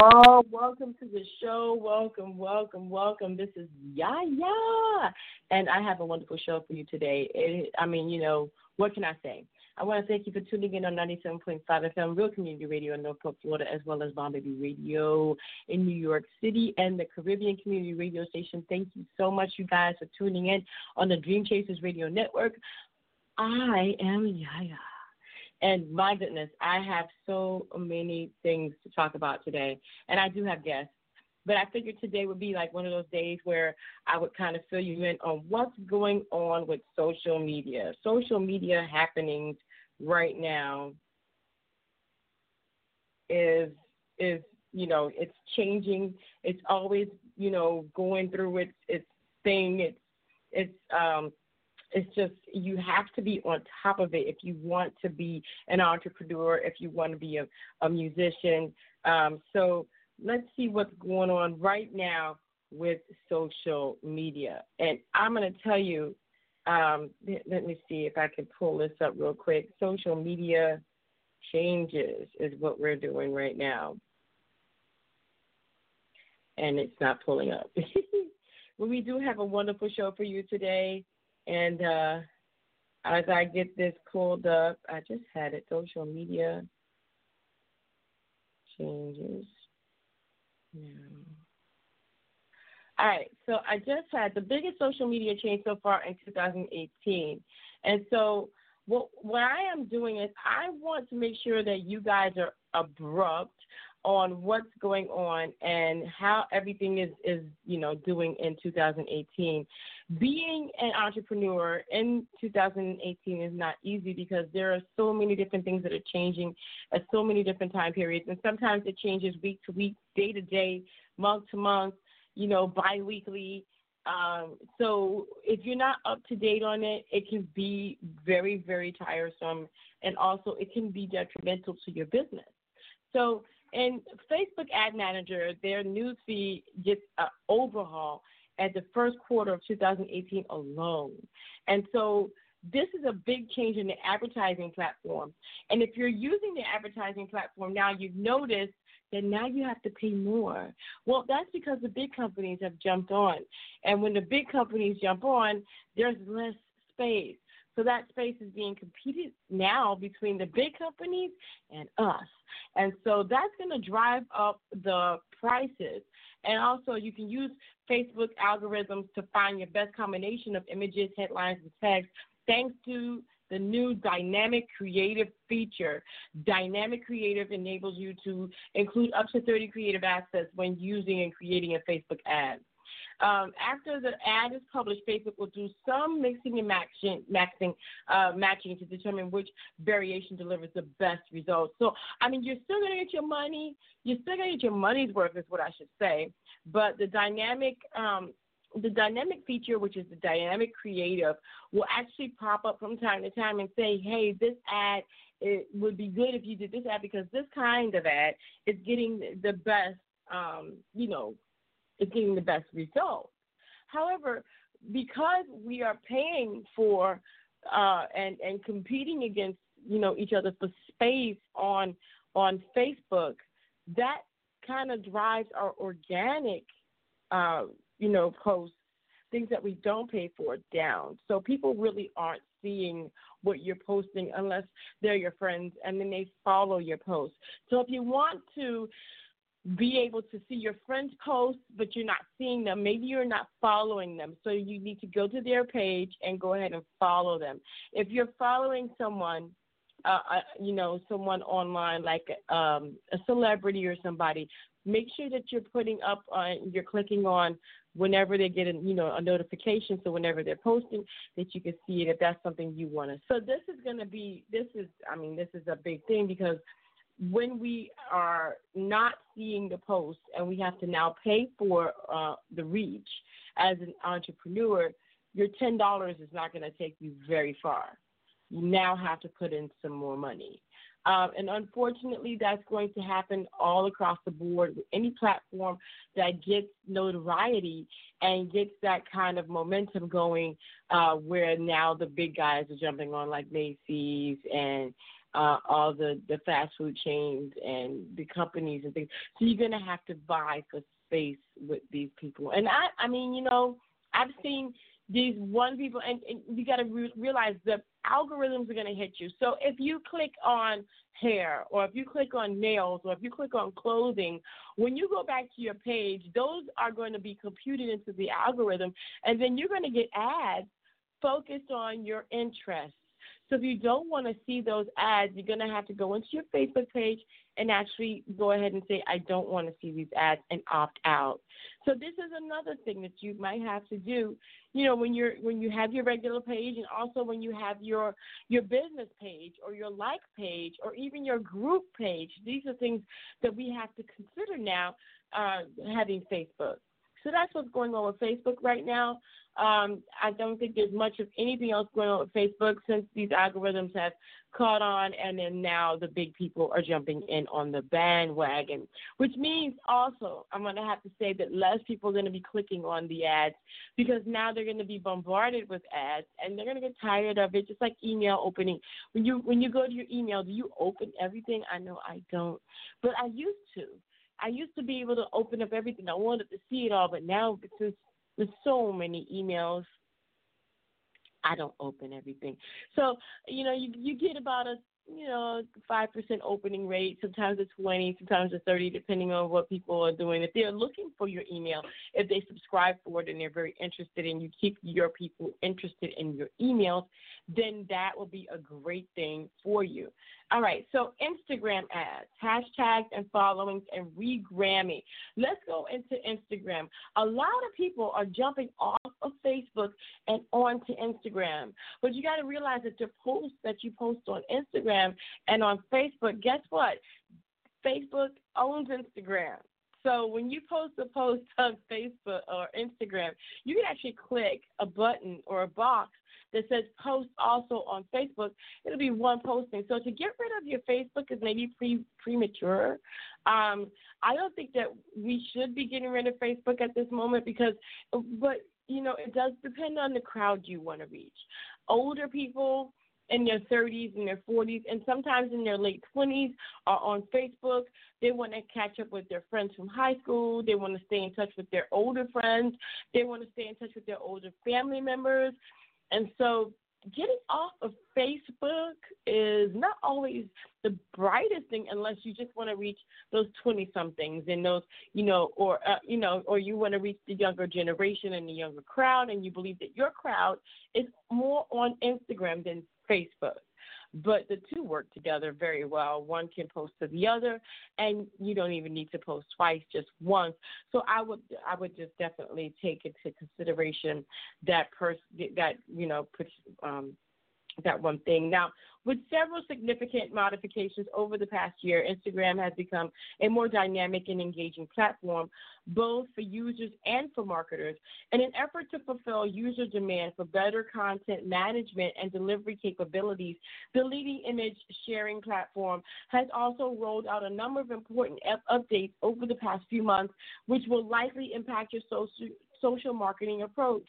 Oh, welcome to the show. Welcome, welcome, welcome. This is Yaya, and I have a wonderful show for you today. It, I mean, you know, what can I say? I want to thank you for tuning in on 97.5 FM Real Community Radio in Norfolk, Florida, as well as Bomb Baby Radio in New York City and the Caribbean Community Radio Station. Thank you so much, you guys, for tuning in on the Dream Chasers Radio Network. I am Yaya. And my goodness, I have so many things to talk about today. And I do have guests. But I figured today would be like one of those days where I would kind of fill you in on what's going on with social media, social media happenings right now is is you know it's changing it's always you know going through its its thing it's it's um it's just you have to be on top of it if you want to be an entrepreneur if you want to be a, a musician um so let's see what's going on right now with social media and i'm going to tell you um, let me see if I can pull this up real quick. Social media changes is what we're doing right now. And it's not pulling up. well, we do have a wonderful show for you today. And uh, as I get this pulled up, I just had it social media changes. All right, so I just had the biggest social media change so far in 2018. And so what what I am doing is I want to make sure that you guys are abrupt on what's going on and how everything is is you know doing in 2018 being an entrepreneur in 2018 is not easy because there are so many different things that are changing at so many different time periods and sometimes it changes week to week day to day month to month you know, biweekly. Um, so if you're not up to date on it, it can be very, very tiresome, and also it can be detrimental to your business. So, in Facebook Ad Manager, their newsfeed gets an overhaul at the first quarter of 2018 alone, and so this is a big change in the advertising platform. And if you're using the advertising platform now, you've noticed that now you have to pay more. Well, that's because the big companies have jumped on. And when the big companies jump on, there's less space. So that space is being competed now between the big companies and us. And so that's going to drive up the prices. And also, you can use Facebook algorithms to find your best combination of images, headlines, and text thanks to the new dynamic creative feature. Dynamic creative enables you to include up to 30 creative assets when using and creating a Facebook ad. Um, after the ad is published, Facebook will do some mixing and matching, matching, uh, matching to determine which variation delivers the best results. So, I mean, you're still going to get your money. You're still going to get your money's worth, is what I should say. But the dynamic um, the dynamic feature, which is the dynamic creative, will actually pop up from time to time and say, hey, this ad it would be good if you did this ad because this kind of ad is getting the best, um, you know, is getting the best results. However, because we are paying for uh, and and competing against you know each other for space on on Facebook, that kind of drives our organic uh, you know, posts, things that we don't pay for down. So people really aren't seeing what you're posting unless they're your friends and then they follow your posts. So if you want to be able to see your friends' posts, but you're not seeing them. Maybe you're not following them. So you need to go to their page and go ahead and follow them. If you're following someone, uh, uh you know, someone online like um, a celebrity or somebody, make sure that you're putting up on, you're clicking on whenever they get a, you know, a notification. So whenever they're posting, that you can see it if that's something you want to. So this is going to be, this is, I mean, this is a big thing because when we are not seeing the post and we have to now pay for uh, the reach as an entrepreneur, your ten dollars is not going to take you very far. You now have to put in some more money. Um, and unfortunately, that's going to happen all across the board with any platform that gets notoriety and gets that kind of momentum going, uh, where now the big guys are jumping on, like Macy's and uh, all the, the fast food chains and the companies and things. So you're to have to buy for space with these people. And I, I mean, you know, I've seen these one people, and, and you got to re- realize the algorithms are going to hit you. So if you click on hair, or if you click on nails, or if you click on clothing, when you go back to your page, those are going to be computed into the algorithm, and then you're going to get ads focused on your interests. So if you don't want to see those ads, you're going to have to go into your Facebook page and actually go ahead and say, I don't want to see these ads and opt out. So this is another thing that you might have to do, you know, when you're when you have your regular page and also when you have your your business page or your like page or even your group page. These are things that we have to consider now uh, having Facebook. So that's what's going on with Facebook right now. Um, I don't think there's much of anything else going on with Facebook since these algorithms have caught on, and then now the big people are jumping in on the bandwagon, which means also I'm going to have to say that less people are going to be clicking on the ads because now they're going to be bombarded with ads, and they're going to get tired of it. Just like email opening, when you when you go to your email, do you open everything? I know I don't, but I used to. I used to be able to open up everything. I wanted to see it all, but now since there's so many emails, I don't open everything. So you know, you you get about a you know, five percent opening rate. Sometimes it's twenty, sometimes it's thirty, depending on what people are doing. If they're looking for your email, if they subscribe for it and they're very interested and you keep your people interested in your emails, then that will be a great thing for you. All right, so Instagram ads, hashtags and followings, and regramming. Let's go into Instagram. A lot of people are jumping off of Facebook and onto Instagram, but you got to realize that the posts that you post on Instagram and on Facebook, guess what? Facebook owns Instagram. So when you post a post on Facebook or Instagram, you can actually click a button or a box that says post also on Facebook. It'll be one posting. So to get rid of your Facebook is maybe pre premature. Um, I don't think that we should be getting rid of Facebook at this moment because, but you know, it does depend on the crowd you want to reach. Older people in their 30s and their 40s, and sometimes in their late 20s are on Facebook. They want to catch up with their friends from high school. They want to stay in touch with their older friends. They want to stay in touch with their older family members. And so getting off of Facebook is not always the brightest thing unless you just want to reach those 20 somethings and those, you know, or, uh, you know, or you want to reach the younger generation and the younger crowd and you believe that your crowd is more on Instagram than Facebook but the two work together very well. One can post to the other, and you don't even need to post twice, just once. So I would I would just definitely take into consideration that person that you know um, that one thing. Now, with several significant modifications over the past year, Instagram has become a more dynamic and engaging platform, both for users and for marketers. In an effort to fulfill user demand for better content management and delivery capabilities, the leading image sharing platform has also rolled out a number of important updates over the past few months, which will likely impact your social social marketing approach.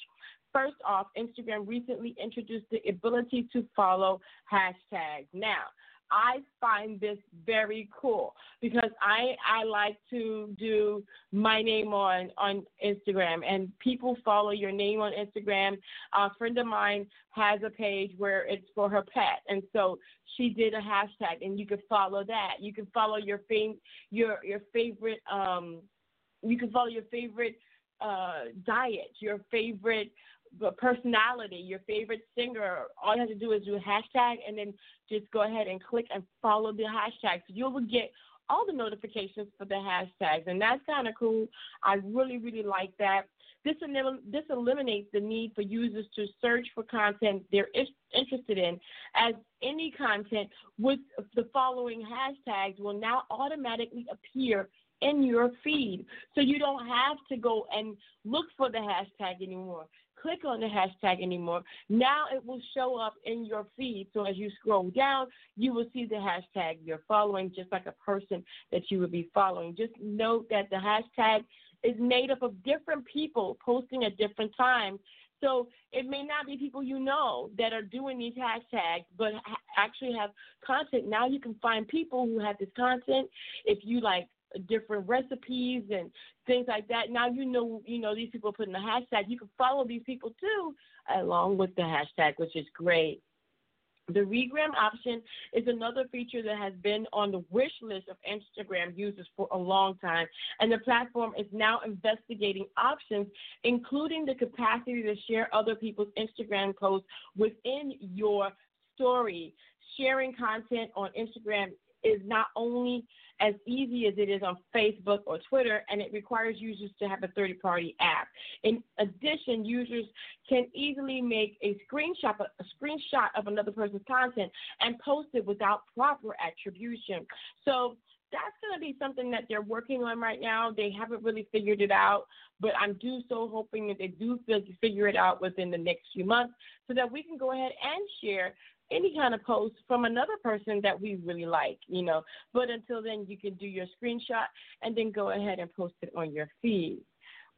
First off, Instagram recently introduced the ability to follow hashtags. Now, I find this very cool because I I like to do my name on on Instagram and people follow your name on Instagram. A friend of mine has a page where it's for her pet, and so she did a hashtag, and you can follow that. You can follow your fam- your your favorite um you can follow your favorite uh diet, your favorite personality, your favorite singer, all you have to do is do a hashtag and then just go ahead and click and follow the hashtag. So you will get all the notifications for the hashtags, and that's kind of cool. I really, really like that. This, elim- this eliminates the need for users to search for content they're interested in, as any content with the following hashtags will now automatically appear in your feed. So you don't have to go and look for the hashtag anymore click on the hashtag anymore. Now it will show up in your feed. So as you scroll down, you will see the hashtag you're following, just like a person that you would be following. Just note that the hashtag is made up of different people posting at different times. So it may not be people you know that are doing these hashtags, but actually have content. Now you can find people who have this content. If you like different recipes and things like that. Now you know, you know these people putting the hashtag. You can follow these people too, along with the hashtag, which is great. The regram option is another feature that has been on the wish list of Instagram users for a long time, and the platform is now investigating options, including the capacity to share other people's Instagram posts within your story. Sharing content on Instagram is not only as easy as it is on Facebook or Twitter, and it requires users to have a third party app. In addition, users can easily make a screenshot, a screenshot of another person's content and post it without proper attribution. So that's going to be something that they're working on right now. They haven't really figured it out, but I'm do so hoping that they do figure it out within the next few months so that we can go ahead and share any kind of post from another person that we really like, you know. But until then, you can do your screenshot and then go ahead and post it on your feed.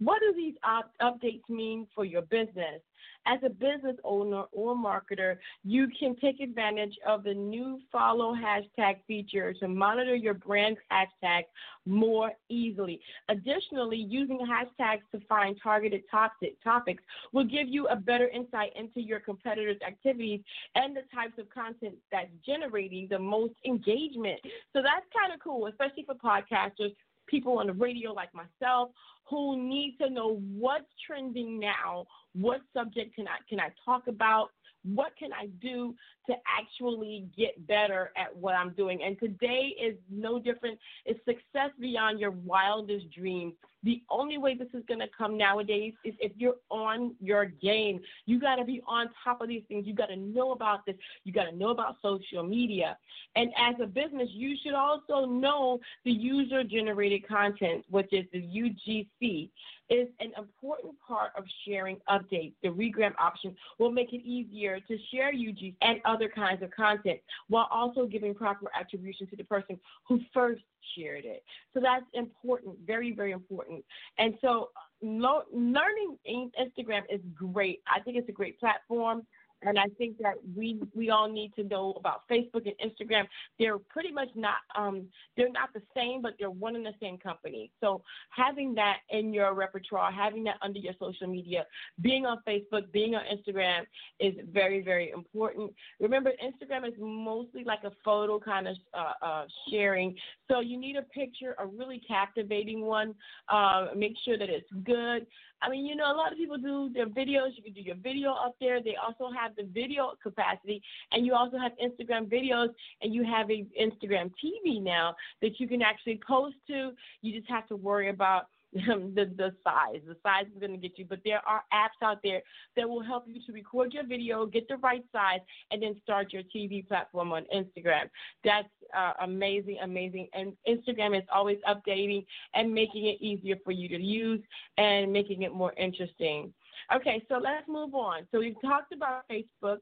What do these op- updates mean for your business? As a business owner or marketer, you can take advantage of the new follow hashtag feature to monitor your brand's hashtag more easily. Additionally, using hashtags to find targeted topics will give you a better insight into your competitors' activities and the types of content that's generating the most engagement. So that's kind of cool, especially for podcasters people on the radio like myself who need to know what's trending now, what subject can I can I talk about, what can I do to actually get better at what I'm doing? And today is no different. It's success beyond your wildest dreams. The only way this is going to come nowadays is if you're on your game. You got to be on top of these things. You got to know about this. You got to know about social media. And as a business, you should also know the user generated content, which is the UGC is an important part of sharing updates. The regram option will make it easier to share UGC and other kinds of content while also giving proper attribution to the person who first shared it. So that's important, very, very important. And so lo- learning Instagram is great. I think it's a great platform and I think that we we all need to know about Facebook and Instagram. They're pretty much not um, they're not the same, but they're one and the same company. So having that in your repertoire, having that under your social media, being on Facebook, being on Instagram is very very important. Remember, Instagram is mostly like a photo kind of uh, uh, sharing, so you need a picture, a really captivating one. Uh, make sure that it's good. I mean, you know, a lot of people do their videos. You can do your video up there. They also have the video capacity, and you also have Instagram videos, and you have a Instagram TV now that you can actually post to. You just have to worry about the the size. The size is going to get you, but there are apps out there that will help you to record your video, get the right size, and then start your TV platform on Instagram. That's uh, amazing, amazing. And Instagram is always updating and making it easier for you to use and making it more interesting. Okay, so let's move on. So we've talked about Facebook.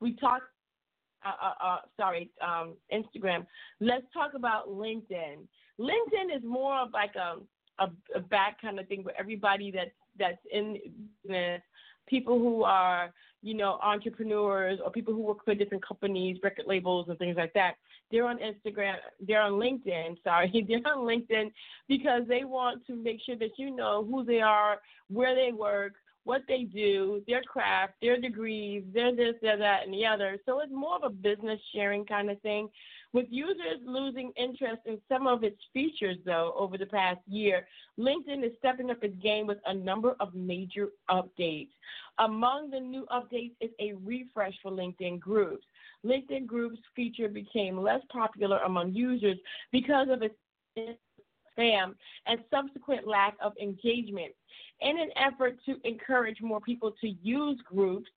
We talked uh, uh, uh, sorry, um, Instagram. Let's talk about LinkedIn. LinkedIn is more of like a a, a back kind of thing but everybody that's that's in business, people who are you know entrepreneurs or people who work for different companies, record labels and things like that. They're on Instagram, they're on LinkedIn. Sorry, they're on LinkedIn because they want to make sure that you know who they are, where they work, what they do, their craft, their degrees, their this, their that, and the other. So it's more of a business sharing kind of thing. With users losing interest in some of its features, though, over the past year, LinkedIn is stepping up its game with a number of major updates. Among the new updates is a refresh for LinkedIn Groups. LinkedIn Groups feature became less popular among users because of its spam, and subsequent lack of engagement. In an effort to encourage more people to use groups,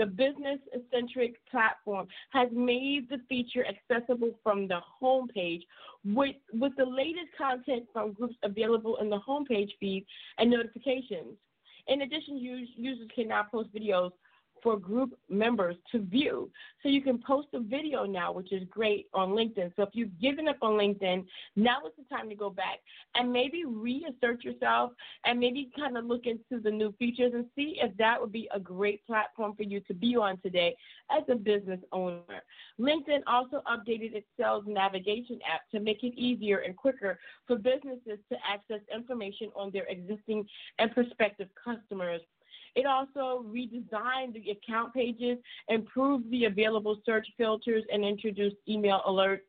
the business centric platform has made the feature accessible from the homepage with, with the latest content from groups available in the homepage feed and notifications. In addition, users can now post videos for group members to view. So you can post a video now, which is great on LinkedIn. So if you've given up on LinkedIn, now is the time to go back and maybe reassert yourself and maybe kind of look into the new features and see if that would be a great platform for you to be on today as a business owner. LinkedIn also updated its sales navigation app to make it easier and quicker for businesses to access information on their existing and prospective customers it also redesigned the account pages, improved the available search filters, and introduced email alerts.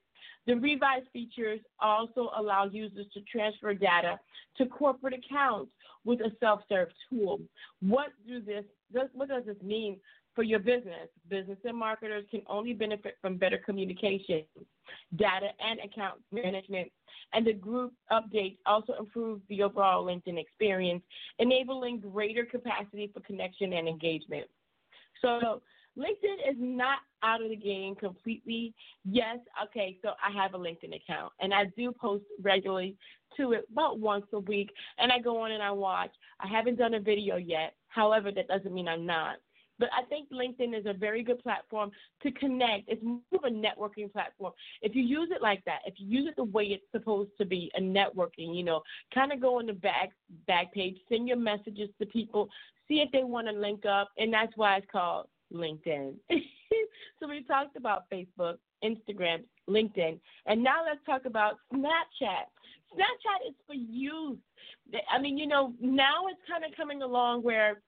The revised features also allow users to transfer data to corporate accounts with a self-serve tool. What do this what does this mean for your business? Business and marketers can only benefit from better communication, data and account management and the group updates also improve the overall LinkedIn experience, enabling greater capacity for connection and engagement. So LinkedIn is not out of the game completely. Yes, okay, so I have a LinkedIn account and I do post regularly to it about once a week and I go on and I watch. I haven't done a video yet. However, that doesn't mean I'm not. But I think LinkedIn is a very good platform to connect. It's more of a networking platform. If you use it like that, if you use it the way it's supposed to be, a networking, you know, kind of go on the back back page, send your messages to people, see if they want to link up, and that's why it's called LinkedIn. so we talked about Facebook, Instagram, LinkedIn, and now let's talk about Snapchat. Snapchat is for youth. I mean, you know, now it's kind of coming along where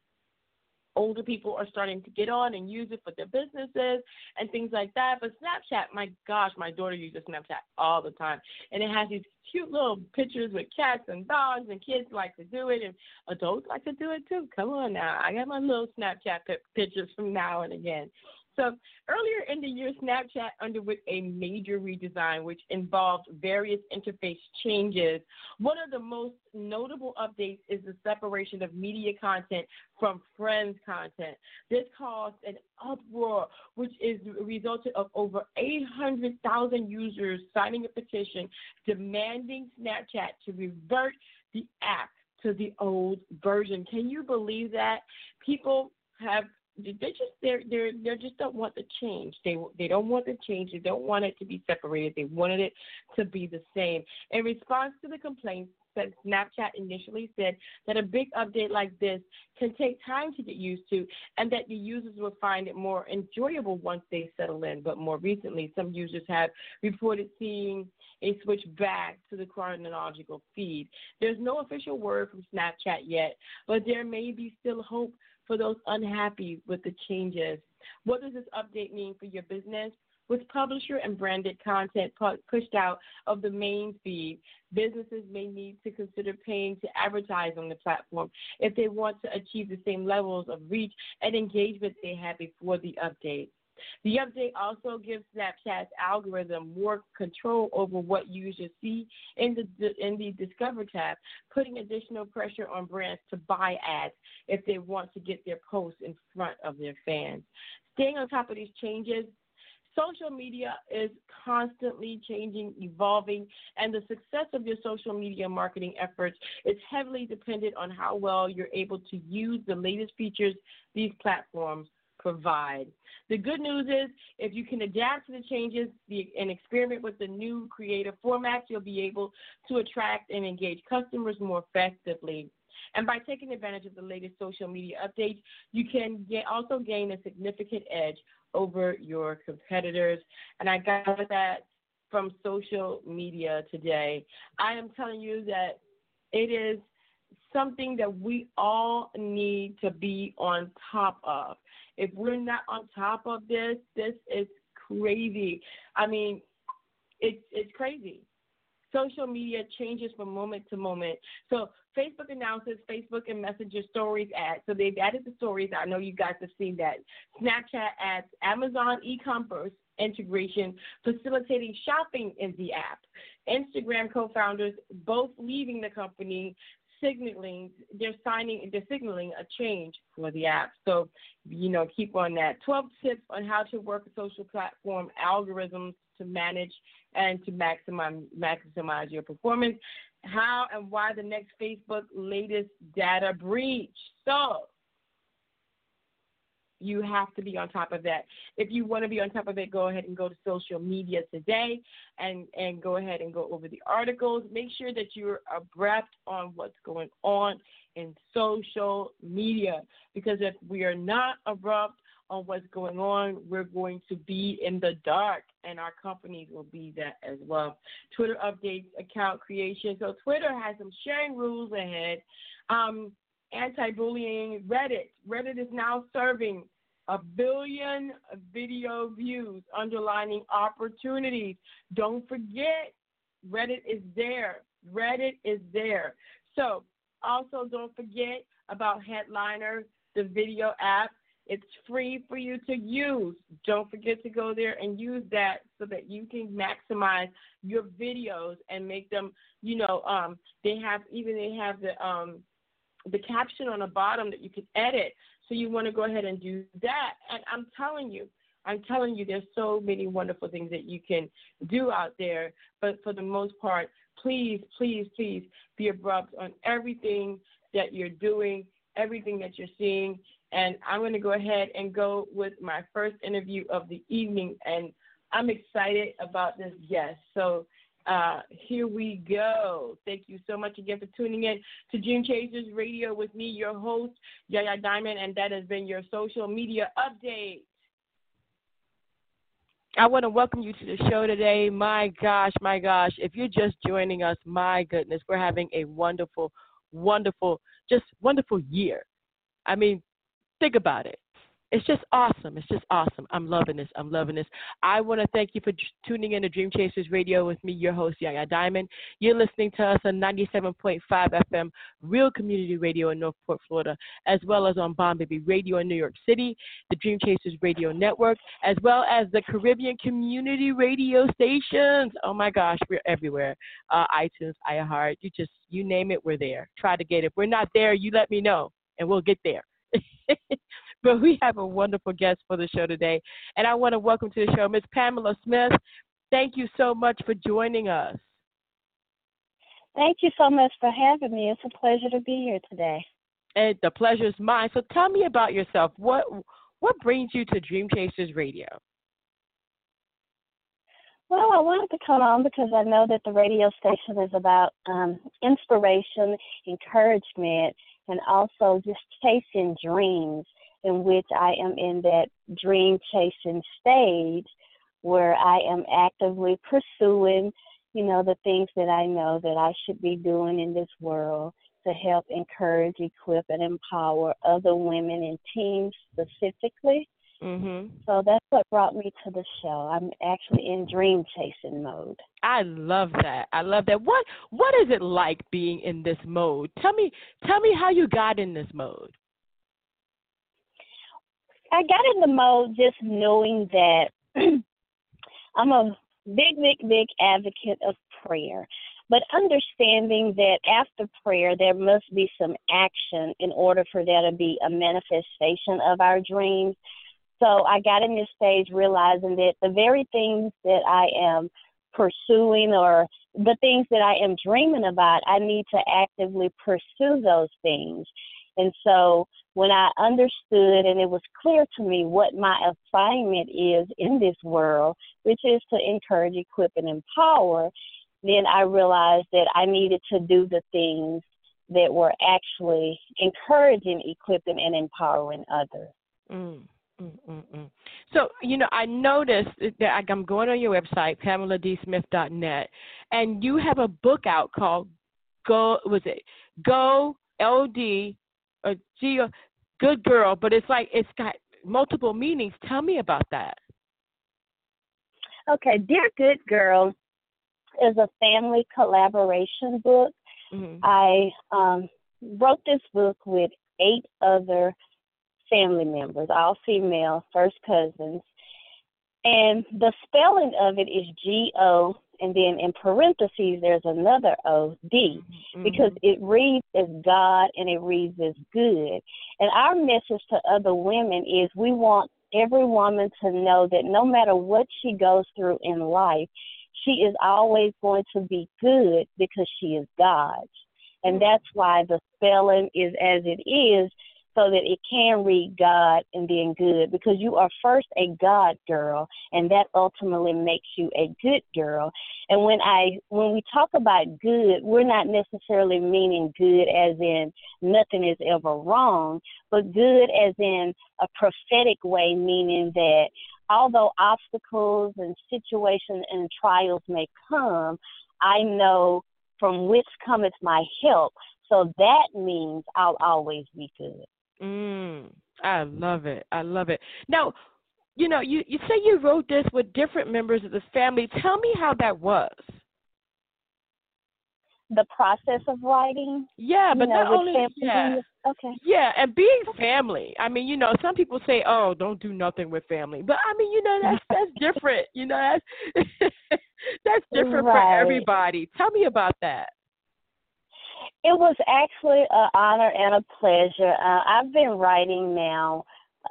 older people are starting to get on and use it for their businesses and things like that. But Snapchat, my gosh, my daughter uses Snapchat all the time. And it has these cute little pictures with cats and dogs, and kids like to do it, and adults like to do it too. Come on now. I got my little Snapchat pictures from now and again. So earlier in the year, Snapchat underwent a major redesign, which involved various interface changes. One of the most notable updates is the separation of media content from friends content. This caused an uproar, which is resulted of over 800,000 users signing a petition demanding Snapchat to revert the app to the old version. Can you believe that? People have they just they're they're they just don't want the change. They they don't want the change. They don't want it to be separated. They wanted it to be the same. In response to the complaints, Snapchat initially said that a big update like this can take time to get used to, and that the users will find it more enjoyable once they settle in. But more recently, some users have reported seeing a switch back to the chronological feed. There's no official word from Snapchat yet, but there may be still hope for those unhappy with the changes. What does this update mean for your business? With publisher and branded content pushed out of the main feed, businesses may need to consider paying to advertise on the platform if they want to achieve the same levels of reach and engagement they had before the update. The update also gives Snapchat's algorithm more control over what users see in the in the Discover tab, putting additional pressure on brands to buy ads if they want to get their posts in front of their fans. Staying on top of these changes, social media is constantly changing, evolving, and the success of your social media marketing efforts is heavily dependent on how well you're able to use the latest features these platforms provide. The good news is, if you can adapt to the changes and experiment with the new creative formats, you'll be able to attract and engage customers more effectively. And by taking advantage of the latest social media updates, you can get, also gain a significant edge over your competitors. And I got that from social media today. I am telling you that it is something that we all need to be on top of. If we're not on top of this, this is crazy. I mean, it's it's crazy. Social media changes from moment to moment. So Facebook announces Facebook and Messenger Stories ads. So they've added the stories. I know you guys have seen that. Snapchat ads, Amazon e-commerce integration, facilitating shopping in the app. Instagram co-founders both leaving the company signaling they're signing they're signaling a change for the app. So, you know, keep on that. Twelve tips on how to work a social platform algorithms to manage and to maximize maximize your performance. How and why the next Facebook latest data breach. So you have to be on top of that. If you want to be on top of it, go ahead and go to social media today and, and go ahead and go over the articles. Make sure that you're abreast on what's going on in social media because if we are not abrupt on what's going on, we're going to be in the dark, and our companies will be that as well. Twitter updates account creation. So Twitter has some sharing rules ahead. Um, anti-bullying Reddit. Reddit is now serving a billion video views, underlining opportunities. Don't forget, Reddit is there. Reddit is there. So, also don't forget about Headliner, the video app. It's free for you to use. Don't forget to go there and use that so that you can maximize your videos and make them, you know, um, they have even they have the um the caption on the bottom that you can edit. So you want to go ahead and do that. And I'm telling you, I'm telling you, there's so many wonderful things that you can do out there. But for the most part, please, please, please be abrupt on everything that you're doing, everything that you're seeing. And I'm going to go ahead and go with my first interview of the evening. And I'm excited about this guest. So uh, here we go. Thank you so much again for tuning in to Dream Chasers Radio with me, your host, Yaya Diamond, and that has been your social media update. I want to welcome you to the show today. My gosh, my gosh, if you're just joining us, my goodness, we're having a wonderful, wonderful, just wonderful year. I mean, think about it it's just awesome. It's just awesome. I'm loving this. I'm loving this. I want to thank you for tuning in to Dream Chasers Radio with me, your host, Yaya Diamond. You're listening to us on 97.5 FM, Real Community Radio in Northport, Florida, as well as on Bomb Baby Radio in New York City, the Dream Chasers Radio Network, as well as the Caribbean Community Radio stations. Oh my gosh, we're everywhere. Uh, iTunes, iHeart, you just, you name it, we're there. Try to get it. If we're not there, you let me know, and we'll get there. but we have a wonderful guest for the show today. And I want to welcome to the show Ms. Pamela Smith. Thank you so much for joining us. Thank you so much for having me. It's a pleasure to be here today. And the pleasure is mine. So tell me about yourself. What what brings you to Dream Chasers Radio? Well, I wanted to come on because I know that the radio station is about um, inspiration, encouragement, and also just chasing dreams in which I am in that dream chasing stage where I am actively pursuing, you know, the things that I know that I should be doing in this world to help encourage, equip, and empower other women and teams specifically. Mm-hmm. So that's what brought me to the show. I'm actually in dream chasing mode. I love that. I love that. What What is it like being in this mode? Tell me Tell me how you got in this mode. I got in the mode just knowing that I'm a big, big, big advocate of prayer, but understanding that after prayer, there must be some action in order for there to be a manifestation of our dreams. So I got in this stage realizing that the very things that I am pursuing or the things that I am dreaming about, I need to actively pursue those things. And so when I understood and it was clear to me what my assignment is in this world, which is to encourage, equip, and empower, then I realized that I needed to do the things that were actually encouraging, equipping, and empowering others. Mm. Mm, mm, mm. So, you know, I noticed that I'm going on your website, PamelaDSmith.net, and you have a book out called Go, was it Go LD a G, good girl, but it's like it's got multiple meanings. Tell me about that. Okay, Dear Good Girl is a family collaboration book. Mm-hmm. I um, wrote this book with eight other family members, all female, first cousins. And the spelling of it is G O, and then in parentheses there's another O D, mm-hmm. because it reads as God and it reads as good. And our message to other women is we want every woman to know that no matter what she goes through in life, she is always going to be good because she is God's. And mm-hmm. that's why the spelling is as it is so that it can read God and being good because you are first a God girl and that ultimately makes you a good girl. And when I when we talk about good, we're not necessarily meaning good as in nothing is ever wrong, but good as in a prophetic way meaning that although obstacles and situations and trials may come, I know from which cometh my help. So that means I'll always be good. Mm, I love it. I love it. Now, you know, you, you say you wrote this with different members of the family. Tell me how that was. The process of writing. Yeah, but know, not only yeah. Okay. Yeah, and being family. I mean, you know, some people say, "Oh, don't do nothing with family," but I mean, you know, that's that's different. You know, that's that's different right. for everybody. Tell me about that. It was actually an honor and a pleasure. Uh, I've been writing now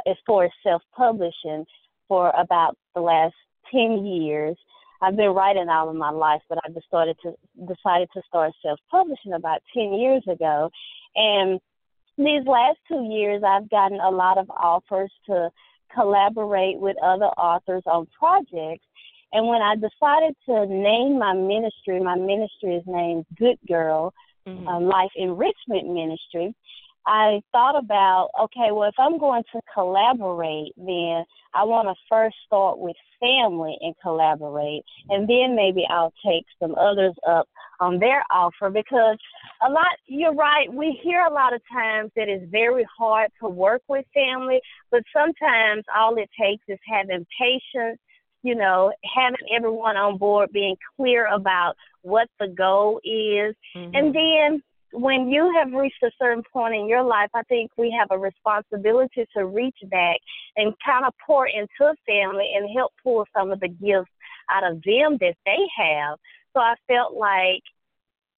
as far as self publishing for about the last 10 years. I've been writing all of my life, but I just to decided to start self publishing about 10 years ago. And these last two years, I've gotten a lot of offers to collaborate with other authors on projects. And when I decided to name my ministry, my ministry is named Good Girl mm-hmm. uh, Life Enrichment Ministry, I thought about okay, well, if I'm going to collaborate, then I want to first start with family and collaborate, and then maybe I'll take some others up on their offer because a lot, you're right, we hear a lot of times that it's very hard to work with family, but sometimes all it takes is having patience you know, having everyone on board, being clear about what the goal is. Mm-hmm. And then when you have reached a certain point in your life, I think we have a responsibility to reach back and kind of pour into a family and help pull some of the gifts out of them that they have. So I felt like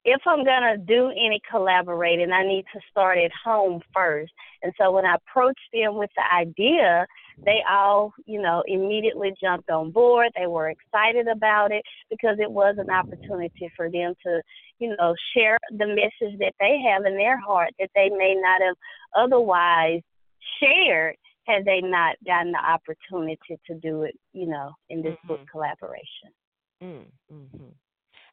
if I'm going to do any collaborating, I need to start at home first. And so when I approached them with the idea, they all, you know, immediately jumped on board. They were excited about it because it was an opportunity for them to, you know, share the message that they have in their heart that they may not have otherwise shared had they not gotten the opportunity to do it, you know, in this mm-hmm. book collaboration. Mm-hmm.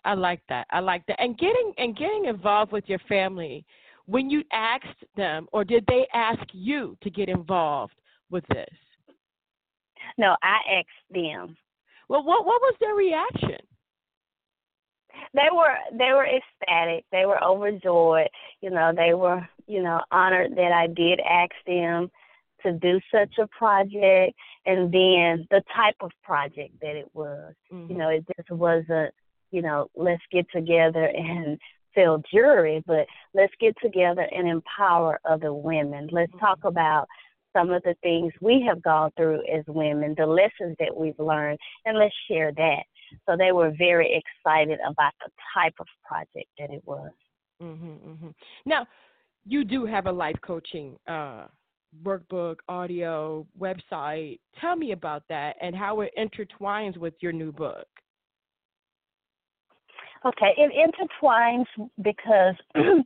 I like that. I like that. And getting and getting involved with your family when you asked them or did they ask you to get involved with this? No, I asked them. Well, what what was their reaction? They were they were ecstatic. They were overjoyed. You know, they were you know honored that I did ask them to do such a project, and then the type of project that it was. Mm-hmm. You know, it just wasn't you know let's get together and sell jewelry, but let's get together and empower other women. Let's mm-hmm. talk about some of the things we have gone through as women, the lessons that we've learned, and let's share that. So they were very excited about the type of project that it was. Mm-hmm, mm-hmm. Now, you do have a life coaching uh, workbook, audio, website. Tell me about that and how it intertwines with your new book. Okay, it intertwines because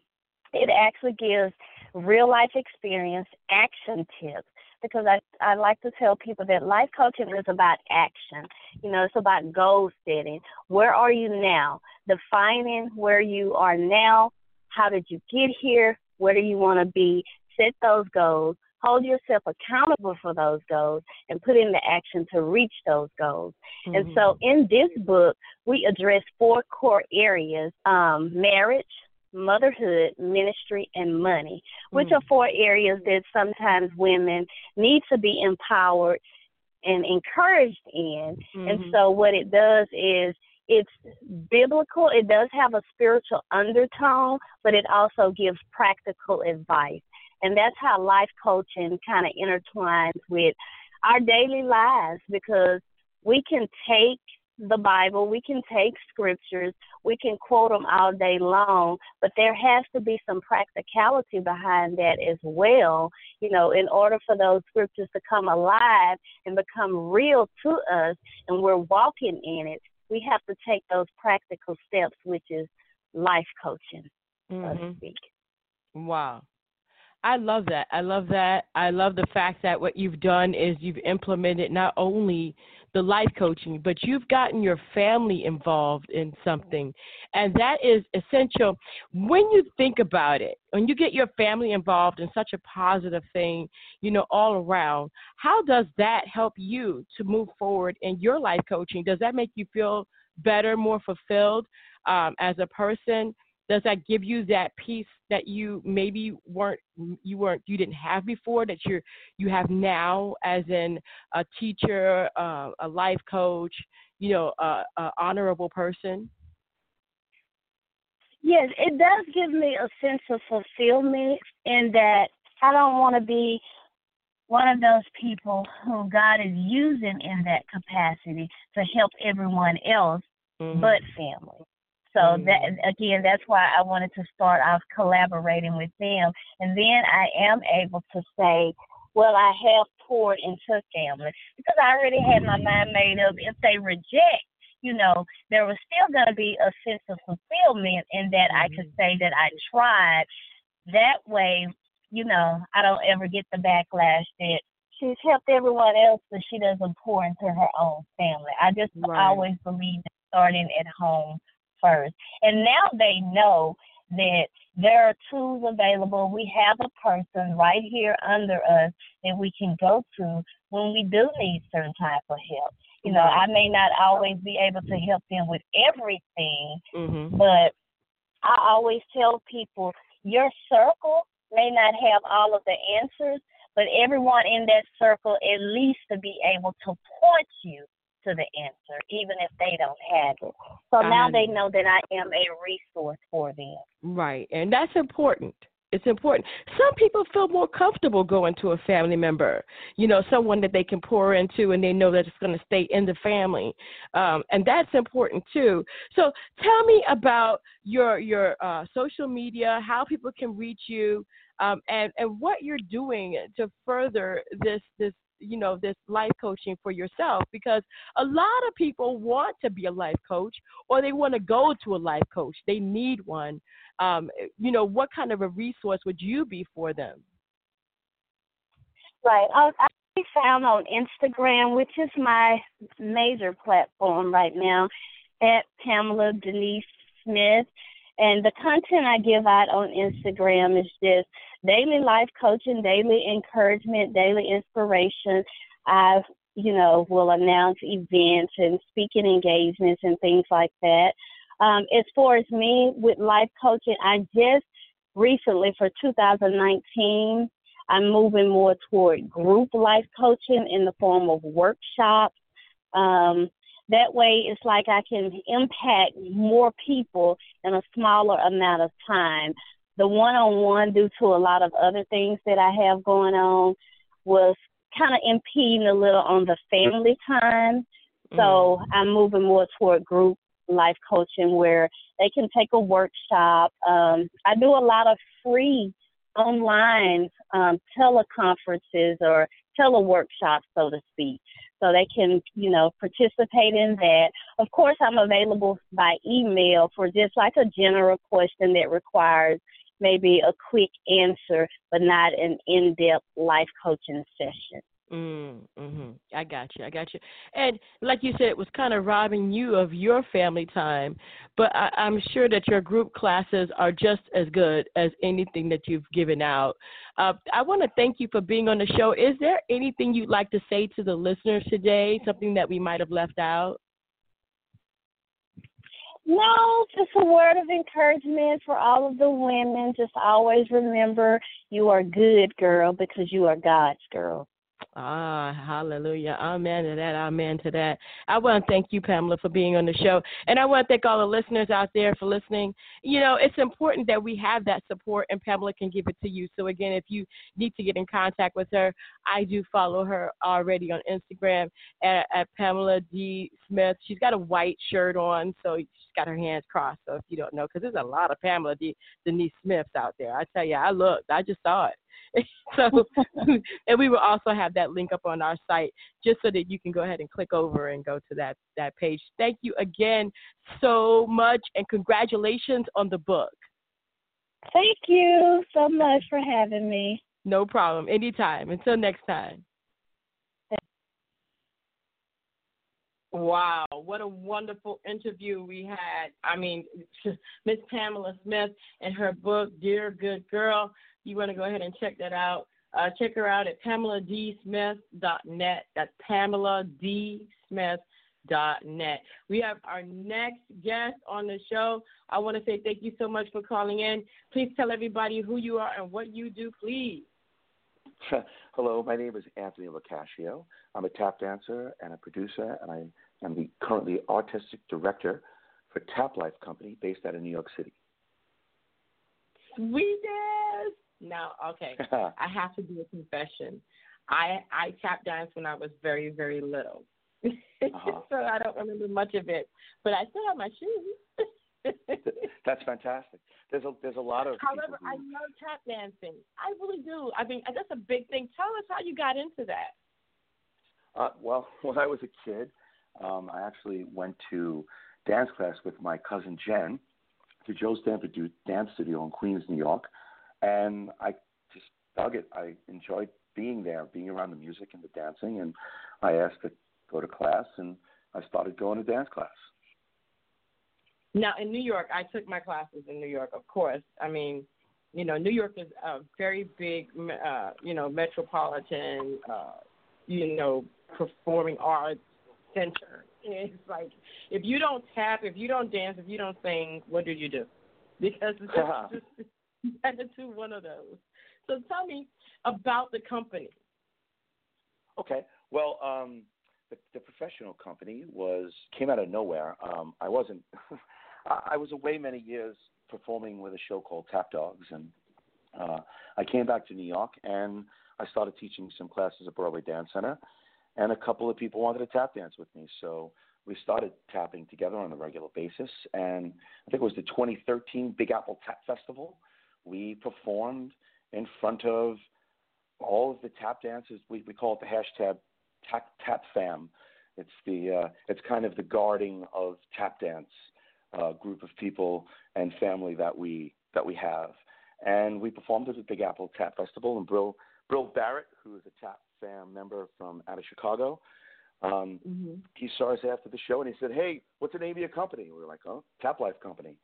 it actually gives real life experience, action tips. Because I, I like to tell people that life coaching is about action. You know, it's about goal setting. Where are you now? Defining where you are now. How did you get here? Where do you want to be? Set those goals. Hold yourself accountable for those goals and put in the action to reach those goals. Mm-hmm. And so in this book, we address four core areas um, marriage, motherhood, ministry, and money, which mm. are four areas that sometimes women need to be empowered and encouraged in. Mm-hmm. And so, what it does is it's biblical, it does have a spiritual undertone, but it also gives practical advice. And that's how life coaching kind of intertwines with our daily lives because we can take the Bible, we can take scriptures, we can quote them all day long, but there has to be some practicality behind that as well. You know, in order for those scriptures to come alive and become real to us and we're walking in it, we have to take those practical steps, which is life coaching, mm-hmm. so to mm-hmm. speak. Wow. I love that. I love that. I love the fact that what you've done is you've implemented not only the life coaching, but you've gotten your family involved in something. And that is essential. When you think about it, when you get your family involved in such a positive thing, you know, all around, how does that help you to move forward in your life coaching? Does that make you feel better, more fulfilled um, as a person? Does that give you that peace that you maybe weren't you weren't you didn't have before that you're you have now as in a teacher uh, a life coach you know a, a honorable person yes it does give me a sense of fulfillment in that i don't want to be one of those people who god is using in that capacity to help everyone else mm-hmm. but family so mm-hmm. that again, that's why I wanted to start off collaborating with them, and then I am able to say, well, I have poured into family because I already had my mind made up. If they reject, you know, there was still going to be a sense of fulfillment in that mm-hmm. I could mm-hmm. say that I tried. That way, you know, I don't ever get the backlash that she's helped everyone else, but she doesn't pour into her own family. I just right. always believe that starting at home first. And now they know that there are tools available. We have a person right here under us that we can go to when we do need certain type of help. You know, I may not always be able to help them with everything, mm-hmm. but I always tell people your circle may not have all of the answers, but everyone in that circle at least to be able to point you to the answer, even if they don't have it. So now they know that I am a resource for them. Right, and that's important. It's important. Some people feel more comfortable going to a family member, you know, someone that they can pour into and they know that it's going to stay in the family, um, and that's important too. So, tell me about your your uh, social media, how people can reach you, um, and and what you're doing to further this this you know this life coaching for yourself because a lot of people want to be a life coach or they want to go to a life coach. They need one. Um, you know what kind of a resource would you be for them? Right. I be found on instagram which is my major platform right now at pamela denise smith and the content i give out on instagram is just daily life coaching, daily encouragement, daily inspiration. I, you know, will announce events and speaking engagements and things like that. Um, as far as me with life coaching, I just recently for 2019, I'm moving more toward group life coaching in the form of workshops. Um, that way, it's like I can impact more people in a smaller amount of time the one on one, due to a lot of other things that I have going on, was kind of impeding a little on the family time. So mm. I'm moving more toward group life coaching where they can take a workshop. Um, I do a lot of free online um, teleconferences or teleworkshops, so to speak. So they can, you know, participate in that. Of course, I'm available by email for just like a general question that requires maybe a quick answer, but not an in depth life coaching session. Mm, hmm I got you. I got you. And like you said, it was kind of robbing you of your family time, but I, I'm sure that your group classes are just as good as anything that you've given out. Uh, I want to thank you for being on the show. Is there anything you'd like to say to the listeners today? Something that we might have left out? No, just a word of encouragement for all of the women. Just always remember you are good, girl, because you are God's girl. Ah, hallelujah. Amen to that. Amen to that. I want to thank you, Pamela, for being on the show. And I want to thank all the listeners out there for listening. You know, it's important that we have that support, and Pamela can give it to you. So, again, if you need to get in contact with her, I do follow her already on Instagram at, at Pamela D. Smith. She's got a white shirt on, so she's got her hands crossed. So, if you don't know, because there's a lot of Pamela D. Denise Smiths out there. I tell you, I looked, I just saw it. so, and we will also have that link up on our site just so that you can go ahead and click over and go to that that page. Thank you again so much, and congratulations on the book. Thank you so much for having me. No problem. Anytime. Until next time. Wow, what a wonderful interview we had. I mean, Miss Pamela Smith and her book, Dear Good Girl you want to go ahead and check that out, uh, check her out at PamelaDSmith.net. That's PamelaDSmith.net. We have our next guest on the show. I want to say thank you so much for calling in. Please tell everybody who you are and what you do, please. Hello, my name is Anthony Lo Cascio. I'm a tap dancer and a producer, and I am the currently artistic director for Tap Life Company based out of New York City. Sweetness. Now, okay, I have to do a confession. I I tap danced when I was very very little, uh-huh. so I don't remember much of it. But I still have my shoes. That's fantastic. There's a there's a lot of. However, who... I love tap dancing. I really do. I mean, that's a big thing. Tell us how you got into that. Uh, well, when I was a kid, um, I actually went to dance class with my cousin Jen to Joe Stanford Dance Studio in Queens, New York and I just dug it. I enjoyed being there, being around the music and the dancing, and I asked to go to class, and I started going to dance class. Now in New York, I took my classes in New York, of course. I mean, you know, New York is a very big, uh, you know, metropolitan, uh, you know, performing arts center. It's like if you don't tap, if you don't dance, if you don't sing, what do you do? Because it's just, had do one of those. So tell me about the company. Okay. Well, um, the, the, professional company was came out of nowhere. Um, I wasn't. I was away many years performing with a show called Tap Dogs, and uh, I came back to New York and I started teaching some classes at Broadway Dance Center, and a couple of people wanted to tap dance with me. So we started tapping together on a regular basis, and I think it was the 2013 Big Apple Tap Festival we performed in front of all of the tap dancers. We, we call it the hashtag tap, tap fam. It's the uh, it's kind of the guarding of tap dance uh, group of people and family that we that we have. And we performed at the Big Apple Tap Festival. And Bril Bril Barrett, who is a Tap Fam member from out of Chicago, um, mm-hmm. he saw us after the show and he said, "Hey, what's the name of your company?" we were like, "Oh, Tap Life Company."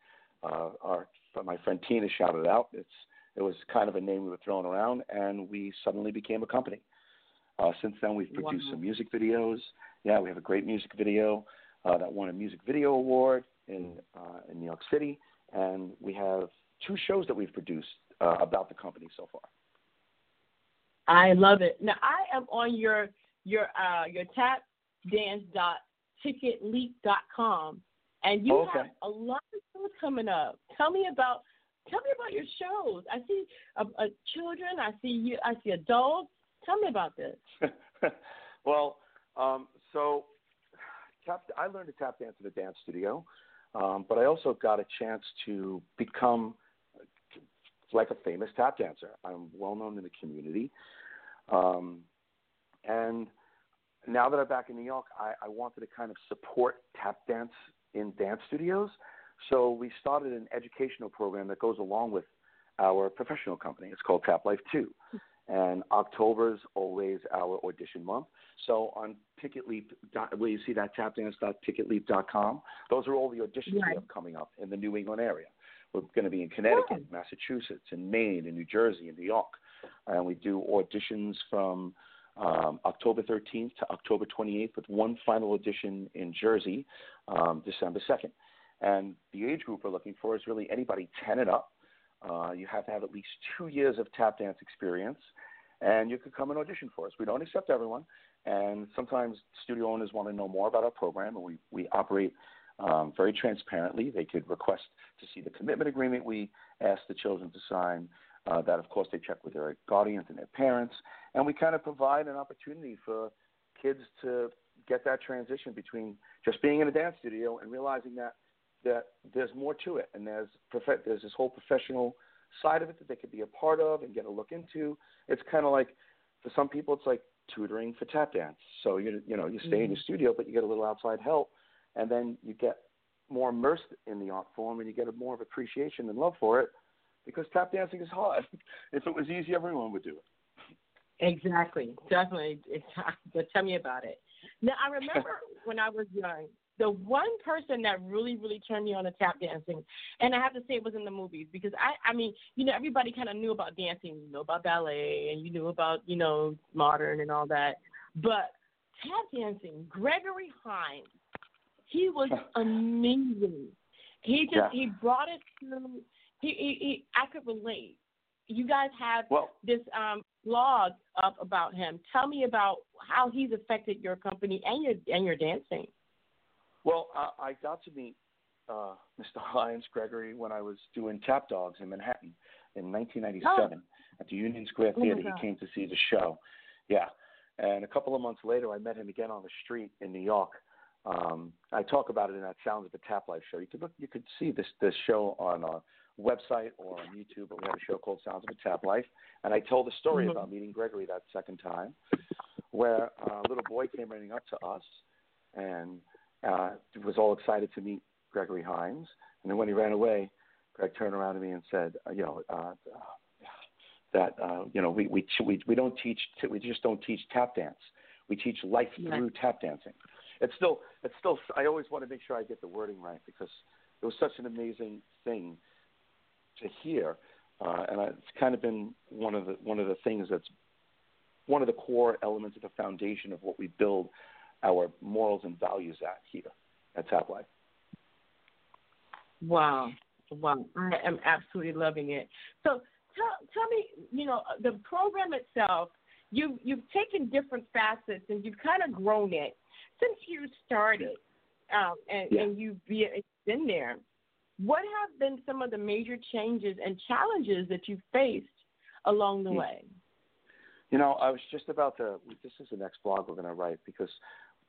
Uh, our my friend Tina shouted out. It's it was kind of a name we were throwing around, and we suddenly became a company. Uh, since then, we've produced wow. some music videos. Yeah, we have a great music video uh, that won a music video award in uh, in New York City, and we have two shows that we've produced uh, about the company so far. I love it. Now I am on your your uh, your tap dance dot ticketleap.com and you okay. have a lot of shows coming up. Tell me about tell me about your shows. I see uh, uh, children. I see you. I see adults. Tell me about this. well, um, so tap, I learned to tap dance at a dance studio, um, but I also got a chance to become like a famous tap dancer. I'm well known in the community, um, and now that I'm back in New York, I, I wanted to kind of support tap dance in dance studios. So we started an educational program that goes along with our professional company. It's called Tap Life 2. And October is always our audition month. So on TicketLeap, where you see that tapdance.ticketleap.com, those are all the auditions right. we have coming up in the New England area. We're going to be in Connecticut, yeah. Massachusetts, in Maine, in New Jersey, in New York. And we do auditions from um, October 13th to October 28th, with one final edition in Jersey, um, December 2nd. And the age group we're looking for is really anybody 10 and up. Uh, you have to have at least two years of tap dance experience, and you could come and audition for us. We don't accept everyone, and sometimes studio owners want to know more about our program, and we we operate um, very transparently. They could request to see the commitment agreement we ask the children to sign. Uh, that, of course, they check with their guardians and their parents, and we kind of provide an opportunity for kids to get that transition between just being in a dance studio and realizing that that there's more to it, and there's prof- there's this whole professional side of it that they could be a part of and get a look into. It's kind of like for some people, it's like tutoring for tap dance. So you you know you stay mm-hmm. in your studio, but you get a little outside help and then you get more immersed in the art form and you get a more of appreciation and love for it because tap dancing is hard. if it was easy, everyone would do it. Exactly, definitely. But tell me about it. Now I remember when I was young, the one person that really, really turned me on to tap dancing, and I have to say it was in the movies because I, I mean, you know, everybody kind of knew about dancing, you know about ballet, and you knew about, you know, modern and all that, but tap dancing, Gregory Hines he was amazing. He just yeah. he brought it to. He, he, he I could relate. You guys have well, this um, blog up about him. Tell me about how he's affected your company and your and your dancing. Well, uh, I got to meet uh, Mr. Hines Gregory when I was doing Tap Dogs in Manhattan in 1997 oh. at the Union Square oh Theater. Oh he came to see the show. Yeah, and a couple of months later, I met him again on the street in New York um, I talk about it in that Sounds of a Tap Life show. You could look, you could see this this show on our website or on YouTube. But we have a show called Sounds of a Tap Life, and I told the story mm-hmm. about meeting Gregory that second time, where a little boy came running up to us and uh, was all excited to meet Gregory Hines. And then when he ran away, Greg turned around to me and said, uh, you know. Uh, that uh, you know we, we we we don't teach we just don't teach tap dance. We teach life through tap dancing it's still it's still I always want to make sure I get the wording right because it was such an amazing thing to hear, uh, and it's kind of been one of the one of the things that's one of the core elements of the foundation of what we build our morals and values at here at Tap Life. Wow, wow! I am absolutely loving it. So tell tell me, you know, the program itself. You you've taken different facets and you've kind of grown it since you started um, and, yeah. and you've been there, what have been some of the major changes and challenges that you've faced along the hmm. way? You know, I was just about to. This is the next blog we're going to write because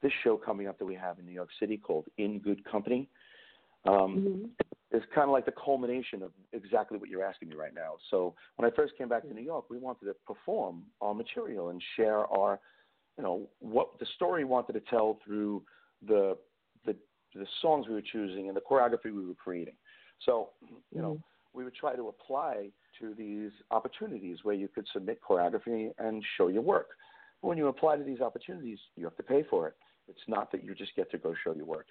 this show coming up that we have in New York City called In Good Company um, mm-hmm. is kind of like the culmination of exactly what you're asking me right now. So when I first came back to New York, we wanted to perform our material and share our you know what the story wanted to tell through the the the songs we were choosing and the choreography we were creating. So, you know, mm-hmm. we would try to apply to these opportunities where you could submit choreography and show your work. But when you apply to these opportunities, you have to pay for it. It's not that you just get to go show your work.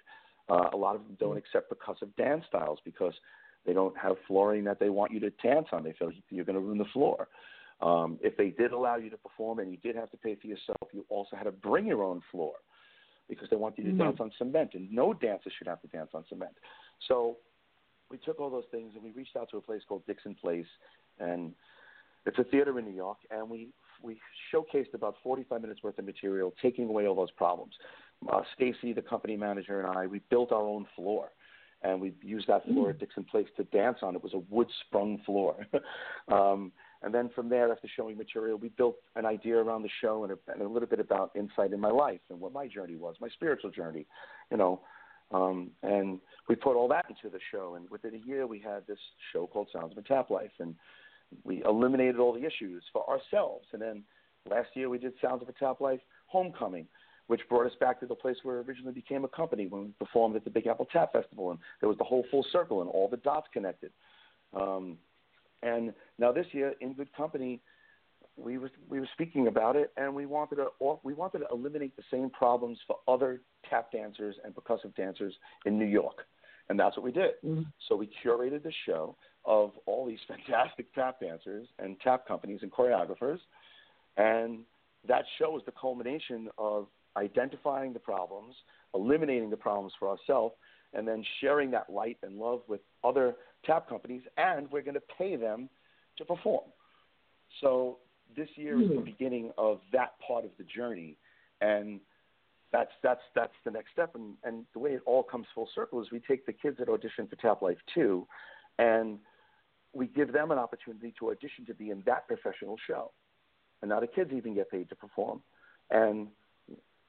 Uh, a lot of them don't mm-hmm. accept percussive dance styles because they don't have flooring that they want you to dance on. They feel you're going to ruin the floor. Um, if they did allow you to perform and you did have to pay for yourself, you also had to bring your own floor because they want you to mm-hmm. dance on cement, and no dancer should have to dance on cement. So we took all those things and we reached out to a place called Dixon Place, and it's a theater in New York, and we we showcased about 45 minutes worth of material, taking away all those problems. Uh, Stacy, the company manager, and I, we built our own floor and we used that floor mm. at Dixon Place to dance on. It was a wood sprung floor. um, and then from there, after showing material, we built an idea around the show and a, and a little bit about insight in my life and what my journey was, my spiritual journey, you know. Um, and we put all that into the show. And within a year, we had this show called Sounds of a Tap Life. And we eliminated all the issues for ourselves. And then last year, we did Sounds of a Tap Life Homecoming, which brought us back to the place where it originally became a company when we performed at the Big Apple Tap Festival. And there was the whole full circle and all the dots connected. Um, and now this year, in good company, we were we were speaking about it, and we wanted to we wanted to eliminate the same problems for other tap dancers and percussive dancers in New York, and that's what we did. Mm-hmm. So we curated the show of all these fantastic tap dancers and tap companies and choreographers, and that show is the culmination of identifying the problems, eliminating the problems for ourselves, and then sharing that light and love with other tap companies, and we're going to pay them to perform. So this year is the hmm. beginning of that part of the journey, and that's that's that's the next step. And and the way it all comes full circle is we take the kids that audition for Tap Life Two, and we give them an opportunity to audition to be in that professional show, and now the kids even get paid to perform, and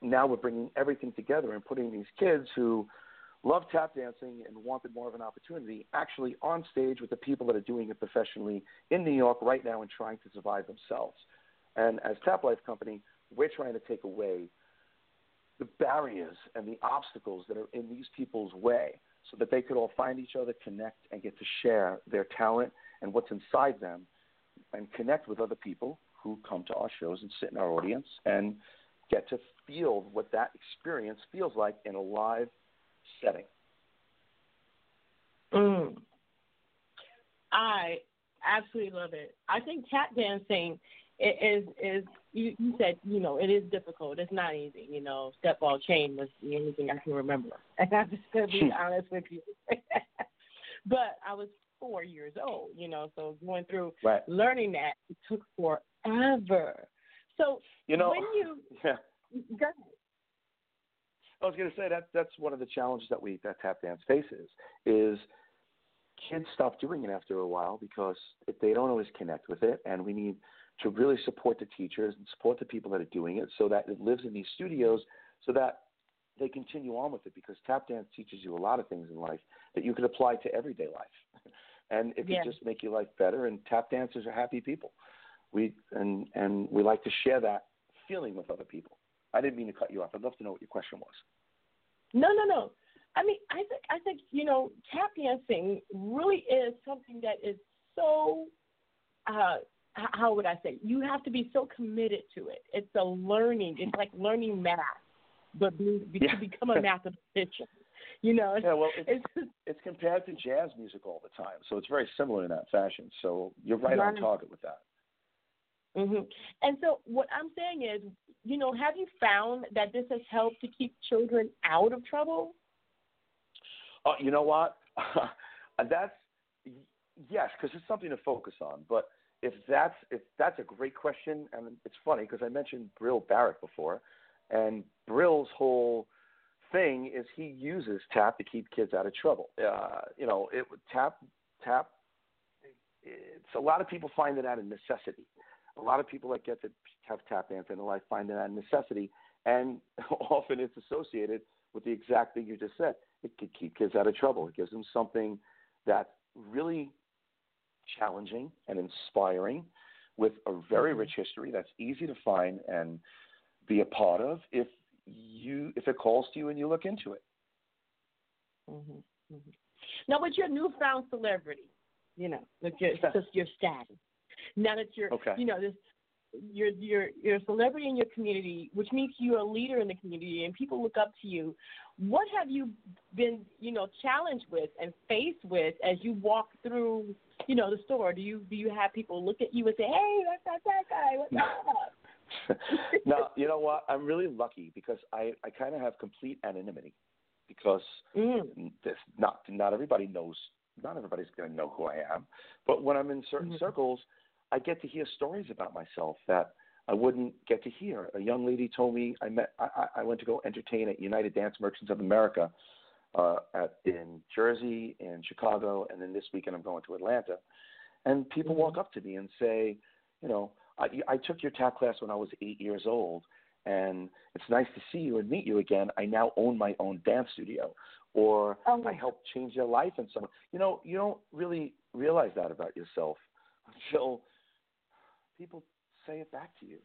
now we're bringing everything together and putting these kids who love tap dancing and wanted more of an opportunity actually on stage with the people that are doing it professionally in New York right now and trying to survive themselves. And as Tap Life Company, we're trying to take away the barriers and the obstacles that are in these people's way so that they could all find each other, connect, and get to share their talent and what's inside them and connect with other people who come to our shows and sit in our audience and get to feel what that experience feels like in a live setting. Mm. I absolutely love it. I think tap dancing is is you, you said you know it is difficult. It's not easy. You know, step ball chain was the only thing I can remember. And I'm just gonna be honest with you. but I was four years old. You know, so going through right. learning that it took forever. So you know, when you yeah. go ahead. I was going to say that that's one of the challenges that we that tap dance faces is kids stop doing it after a while because they don't always connect with it, and we need to really support the teachers and support the people that are doing it so that it lives in these studios so that they continue on with it because tap dance teaches you a lot of things in life that you can apply to everyday life. and it can just make your life better and tap dancers are happy people. We and and we like to share that feeling with other people. I didn't mean to cut you off. I'd love to know what your question was. No, no, no. I mean, I think I think you know, tap dancing really is something that is so uh, how would I say? You have to be so committed to it. It's a learning. It's like learning math, but be, be, yeah. to become a mathematician. You know. Yeah. Well, it's, it's, it's compared to jazz music all the time, so it's very similar in that fashion. So you're right, right. on target with that. Mhm. And so what I'm saying is, you know, have you found that this has helped to keep children out of trouble? Oh, you know what? that's yes, because it's something to focus on, but if that's if that's a great question, and it's funny because I mentioned Bril Barrett before, and Bril's whole thing is he uses tap to keep kids out of trouble. Uh, you know, it tap tap. It's a lot of people find it out of necessity. A lot of people that get to have tap dance in their life find that of necessity, and often it's associated with the exact thing you just said. It could keep kids out of trouble. It gives them something that's really challenging and inspiring with a very mm-hmm. rich history that's easy to find and be a part of if you if it calls to you and you look into it. Mm-hmm. Mm-hmm. Now, with your newfound celebrity, you know, with your just your status. Now that you're, okay. you know, this you're you're you're a celebrity in your community, which means you're a leader in the community, and people look up to you. What have you been, you know, challenged with and faced with as you walk through, you know, the store? Do you do you have people look at you and say, "Hey, that's not that guy. What's up?" no, you know what? I'm really lucky because I I kind of have complete anonymity because mm. this not not everybody knows. Not everybody's going to know who I am, but when I'm in certain mm-hmm. circles I get to hear stories about myself that I wouldn't get to hear. A young lady told me I met I, I went to go entertain at United Dance Merchants of America uh, at in Jersey and Chicago, and then this weekend I'm going to Atlanta. And people walk up to me and say, you know, I, I took your tap class when I was eight years old, and it's nice to see you and meet you again. I now own my own dance studio, or oh. I helped change their life in some. You know, you don't really realize that about yourself until people say it back to you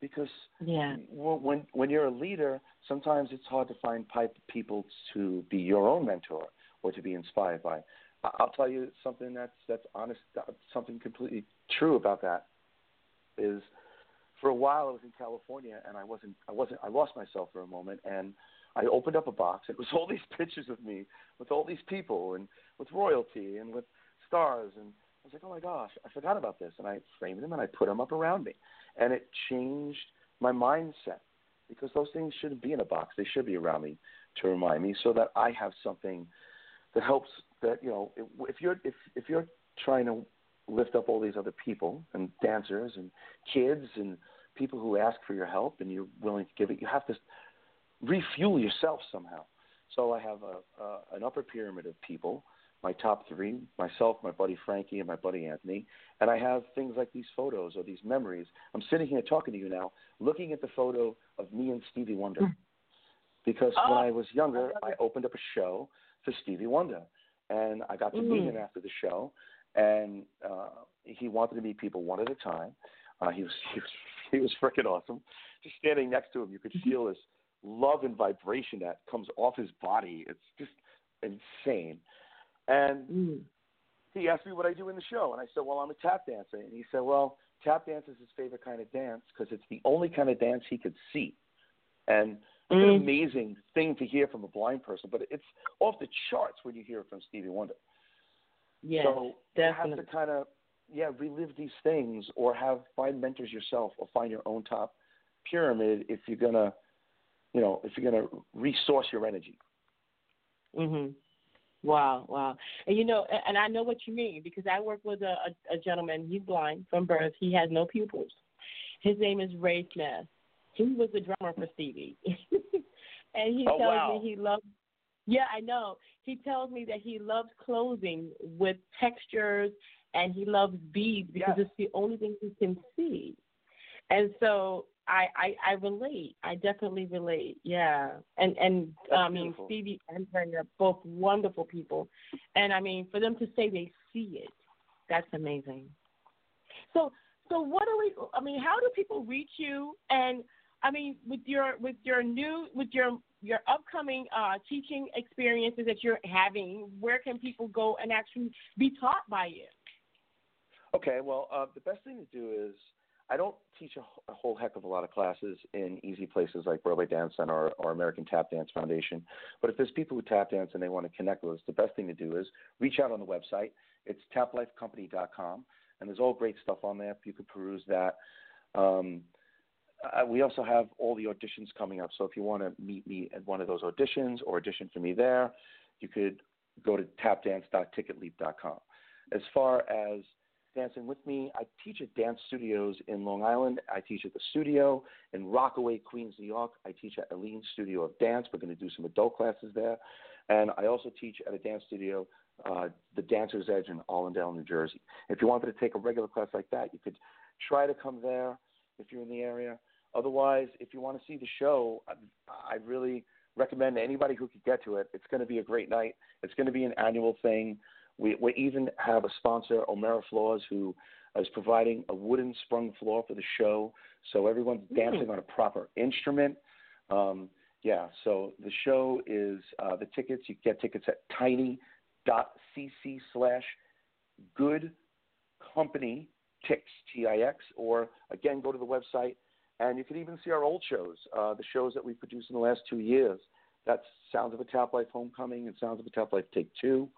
because yeah. when when you're a leader, sometimes it's hard to find people to be your own mentor or to be inspired by. I'll tell you something that's that's honest, uh, something completely true about that is for a while I was in California and I wasn't I wasn't I lost myself for a moment and I opened up a box. It was all these pictures of me with all these people and with royalty and with stars and was like, oh my gosh, I forgot about this. And I framed them and I put them up around me. And it changed my mindset because those things shouldn't be in a box. They should be around me to remind me so that I have something that helps that, you know, if, you're, if, if you're trying to lift up all these other people and dancers and kids and people who ask for your help and you're willing to give it. You have to refuel yourself somehow. So I have a, a an upper pyramid of people, my top three, myself, my buddy Frankie, and my buddy Anthony, and I have things like these photos or these memories. I'm sitting here talking to you now, looking at the photo of me and Stevie Wonder, hmm. because oh, when I was younger, I, I opened up a show for Stevie Wonder, and I got to mm. meet him after the show, and uh, he wanted to meet people one at a time. Uh, he was he was he was freaking awesome. Just standing next to him, you could mm-hmm. feel this love and vibration that comes off his body. It's just insane. And mm. he asked me what I do in the show, and I said, "Well, I'm a tap dancer." And he said, "Well, tap dance is his favorite kind of dance because it's the only kind of dance he could see." And it's mm. an amazing thing to hear from a blind person, but it's off the charts when you hear it from Stevie Wonder. Yeah, so definitely. you have to kind of yeah relive these things, or have find mentors yourself, or find your own top pyramid if you're gonna, you know, if you're gonna resource your energy. Mhm. Wow, wow. And you know, and I know what you mean because I work with a, a, a gentleman. He's blind from birth. He has no pupils. His name is Ray Smith. He was the drummer for Stevie, and he oh, tells wow. me he loves. Yeah, I know. He tells me that he loves clothing with textures, and he loves beads because yes. it's the only thing he can see. And so I, I I relate. I definitely relate. Yeah, and and That's I mean beautiful. Stevie and Ray are both wonderful people, and I mean for them to say they see it, that's amazing. So so what do we? I mean, how do people reach you? And I mean, with your with your new with your your upcoming uh, teaching experiences that you're having, where can people go and actually be taught by you? Okay, well, uh, the best thing to do is I don't teach a, whole heck of a lot of classes in easy places like Broadway Dance Center or, or, American Tap Dance Foundation. But if there's people who tap dance and they want to connect with us, the best thing to do is reach out on the website. It's taplifecompany.com, and there's all great stuff on there. You could peruse that. Um, uh, we also have all the auditions coming up. So if you want to meet me at one of those auditions or audition for me there, you could go to tapdance.ticketleap.com. As far as dancing with me. I teach at dance studios in Long Island. I teach at the studio in Rockaway, Queens, New York. I teach at Aline Studio of Dance. We're going to do some adult classes there. And I also teach at a dance studio, uh, the Dancer's Edge in Allendale, New Jersey. If you wanted to take a regular class like that, you could try to come there if you're in the area. Otherwise, if you want to see the show, I, I really recommend anybody who could get to it. It's going to be a great night. It's going to be an annual thing. We, we even have a sponsor, O'Mara Floors, who is providing a wooden sprung floor for the show, so everyone's mm. dancing on a proper instrument. Um, yeah, so the show is uh, the tickets. You get tickets at tiny.cc slash good company tix t-i-x or again go to the website and you can even see our old shows uh, the shows that we've produced in the last two years that's sounds of a tap life homecoming and sounds of a tap life take two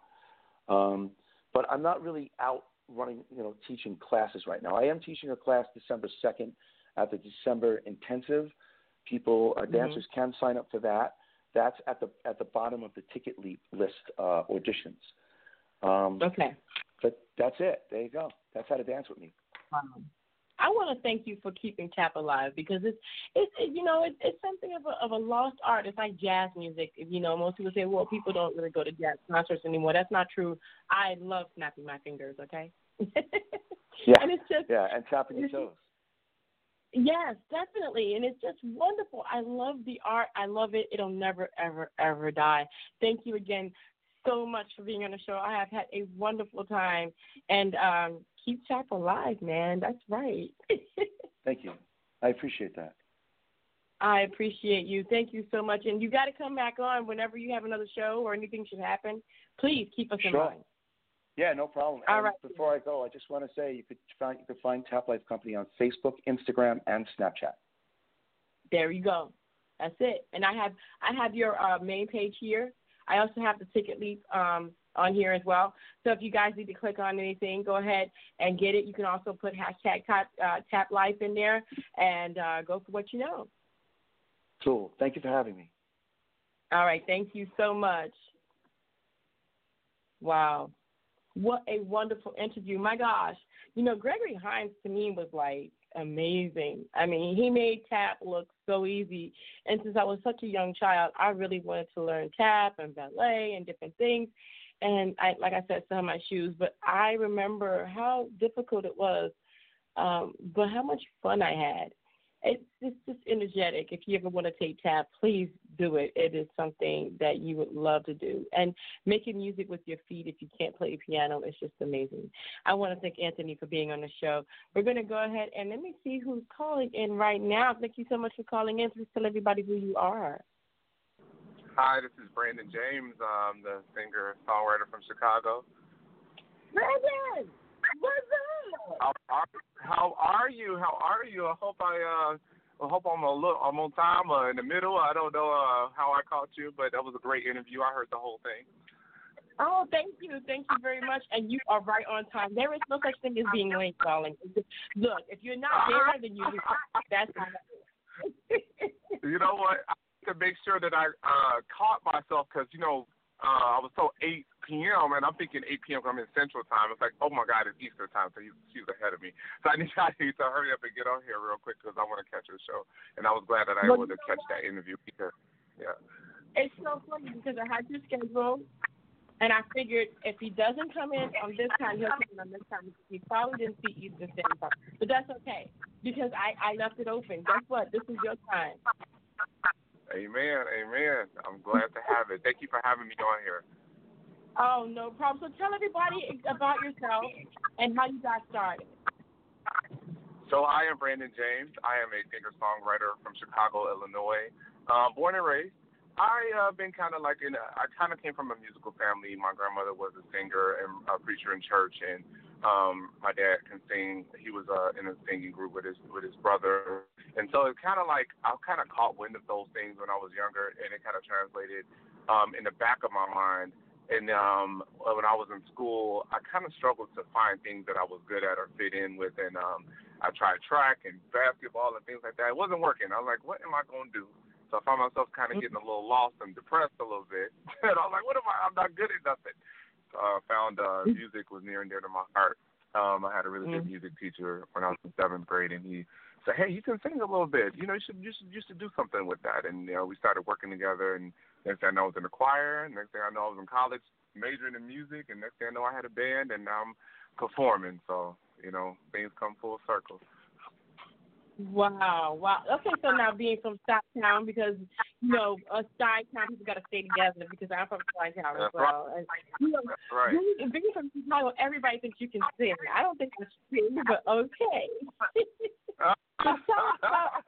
um, but I'm not really out running, you know, teaching classes right now. I am teaching a class December 2nd at the December intensive. People, uh, mm-hmm. dancers can sign up for that. That's at the at the bottom of the ticket list uh, auditions. Um, okay. But that's it. There you go. That's how to dance with me. Um, I want to thank you for keeping tap alive because it's it's it, you know it, it's something of a of a lost art. It's like jazz music. You know, most people say, well, people don't really go to jazz concerts anymore. That's not true. I love snapping my fingers. Okay. yeah. And it's just yeah, and tapping your toes. Yes, definitely. And it's just wonderful. I love the art. I love it. It'll never, ever, ever die. Thank you again so much for being on the show. I have had a wonderful time. And um, keep Tap alive, man. That's right. Thank you. I appreciate that. I appreciate you. Thank you so much. And you got to come back on whenever you have another show or anything should happen. Please keep us sure. in mind. Yeah, no problem. All right. Before I go, I just want to say you could find you could find Tap Life Company on Facebook, Instagram, and Snapchat. There you go. That's it. And I have I have your uh, main page here. I also have the Ticket Leap um, on here as well. So if you guys need to click on anything, go ahead and get it. You can also put hashtag tap, uh, tap life in there and uh, go for what you know. Cool. Thank you for having me. All right. Thank you so much. Wow. What a wonderful interview. My gosh. You know, Gregory Hines to me was like amazing. I mean, he made tap look so easy. And since I was such a young child, I really wanted to learn tap and ballet and different things. And I, like I said, some of my shoes. But I remember how difficult it was, um, but how much fun I had it's, it's just energetic. If you ever want to take tap, please do it. It is something that you would love to do. And making music with your feet if you can't play piano is just amazing. I want to thank Anthony for being on the show. We're going to go ahead and let me see who's calling in right now. Thank you so much for calling in. Please tell everybody who you are. Hi, this is Brandon James. I'm the singer songwriter from Chicago. Brandon, what's up? How are, how are you? How are you? I hope I uh I hope I'm a little I'm on time uh, in the middle. I don't know uh, how I caught you, but that was a great interview. I heard the whole thing. Oh, thank you, thank you very much. And you are right on time. There is no such thing as being late, darling. Look, if you're not there, then you just, that's how. you know what? I to make sure that I uh caught myself because you know uh, I was told 8 p.m. and I'm thinking 8 p.m. because I'm in Central Time. It's like, oh my God, it's Eastern Time, so she's ahead of me. So I need, I need to hurry up and get on here real quick because I want to catch her show. And I was glad that I was able to catch that interview because, yeah. It's so funny because I had your schedule, and I figured if he doesn't come in on this time, he'll come in on this time. He probably didn't see Eastern Standard Time, but that's okay because I I left it open. Guess what? This is your time. Amen. Amen. I'm glad to have it. Thank you for having me on here. Oh, no problem. So tell everybody about yourself and how you got started. So I am Brandon James. I am a singer songwriter from Chicago, Illinois. Uh, born and raised. I uh, been kind of like in. A, I kind of came from a musical family. My grandmother was a singer and a preacher in church, and um, my dad can sing. He was uh, in a singing group with his with his brother, and so it's kind of like I kind of caught wind of those things when I was younger, and it kind of translated um, in the back of my mind. And um, when I was in school, I kind of struggled to find things that I was good at or fit in with, and um, I tried track and basketball and things like that. It wasn't working. I was like, what am I going to do? So I found myself kind of getting a little lost and depressed a little bit. and I was like, what am I? I'm not good at nothing uh, found uh, music was near and dear to my heart. Um, I had a really good mm-hmm. music teacher when I was in seventh grade, and he said, "Hey, you can sing a little bit. You know, you should you should you should do something with that." And you know, we started working together. And next thing I know, I was in the choir. And next thing I know, I was in college majoring in music. And next thing I know, I had a band, and now I'm performing. So you know, things come full circle. Wow, wow. Okay, so now being from Town, because you know, a Town people got to stay together because I'm from Town as well. And, you know, that's right. Being, being from Chicago, everybody thinks you can sing. I don't think that's true, but okay. so tell us about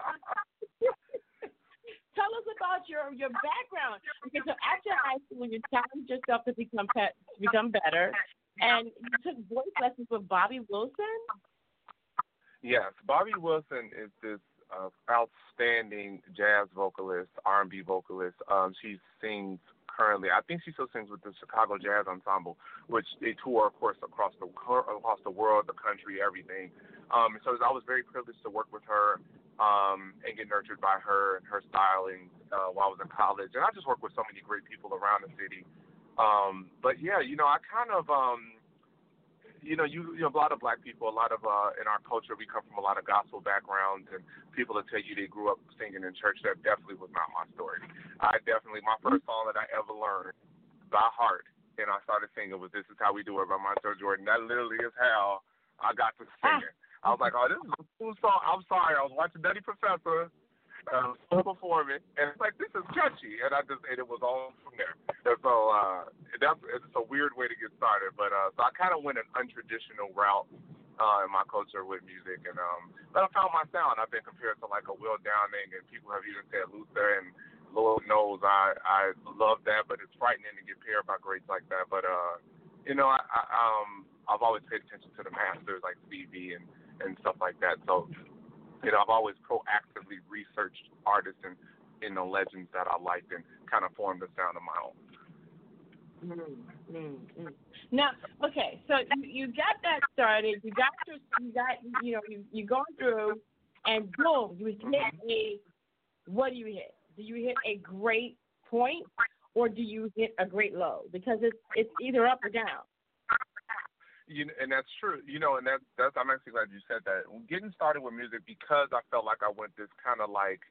tell us about your your background. Because so after high school, you challenged yourself to become pet, become better, and you took voice lessons with Bobby Wilson. Yes, Bobby Wilson is this uh, outstanding jazz vocalist, R&B vocalist. Um, she sings currently. I think she still sings with the Chicago Jazz Ensemble, which they tour, of course, across the across the world, the country, everything. Um, so I was very privileged to work with her um, and get nurtured by her and her styling uh, while I was in college. And I just worked with so many great people around the city. Um, but yeah, you know, I kind of um, you know, you you know, a lot of black people, a lot of uh in our culture, we come from a lot of gospel backgrounds, and people that tell you they grew up singing in church. That definitely was not my story. I definitely my first song that I ever learned by heart, and I started singing was "This Is How We Do It" by Montell Jordan. That literally is how I got to singing. I was like, oh, this is a cool song. I'm sorry, I was watching Nutty Professor uh, performing, and it's like this is catchy, and I just and it was all from there. And so uh, that's it's a weird way to get started, but uh, so I kind of went an untraditional route uh, in my culture with music, and um, but I found my sound. I've been compared to like a Will Downing, and people have even said Luther, and Lord knows I I love that, but it's frightening to get paired by greats like that. But uh, you know, I, I um I've always paid attention to the masters like Stevie and and stuff like that. So you know, I've always proactively researched artists and in the legends that I liked and kind of formed a sound of my own. Mm, mm, mm. Now, okay, so you, you got that started. You got your, you got, you know, you you going through, and boom, you hit a. What do you hit? Do you hit a great point, or do you hit a great low? Because it's it's either up or down. You know, and that's true. You know, and that that's I'm actually glad you said that. Getting started with music because I felt like I went this kind of like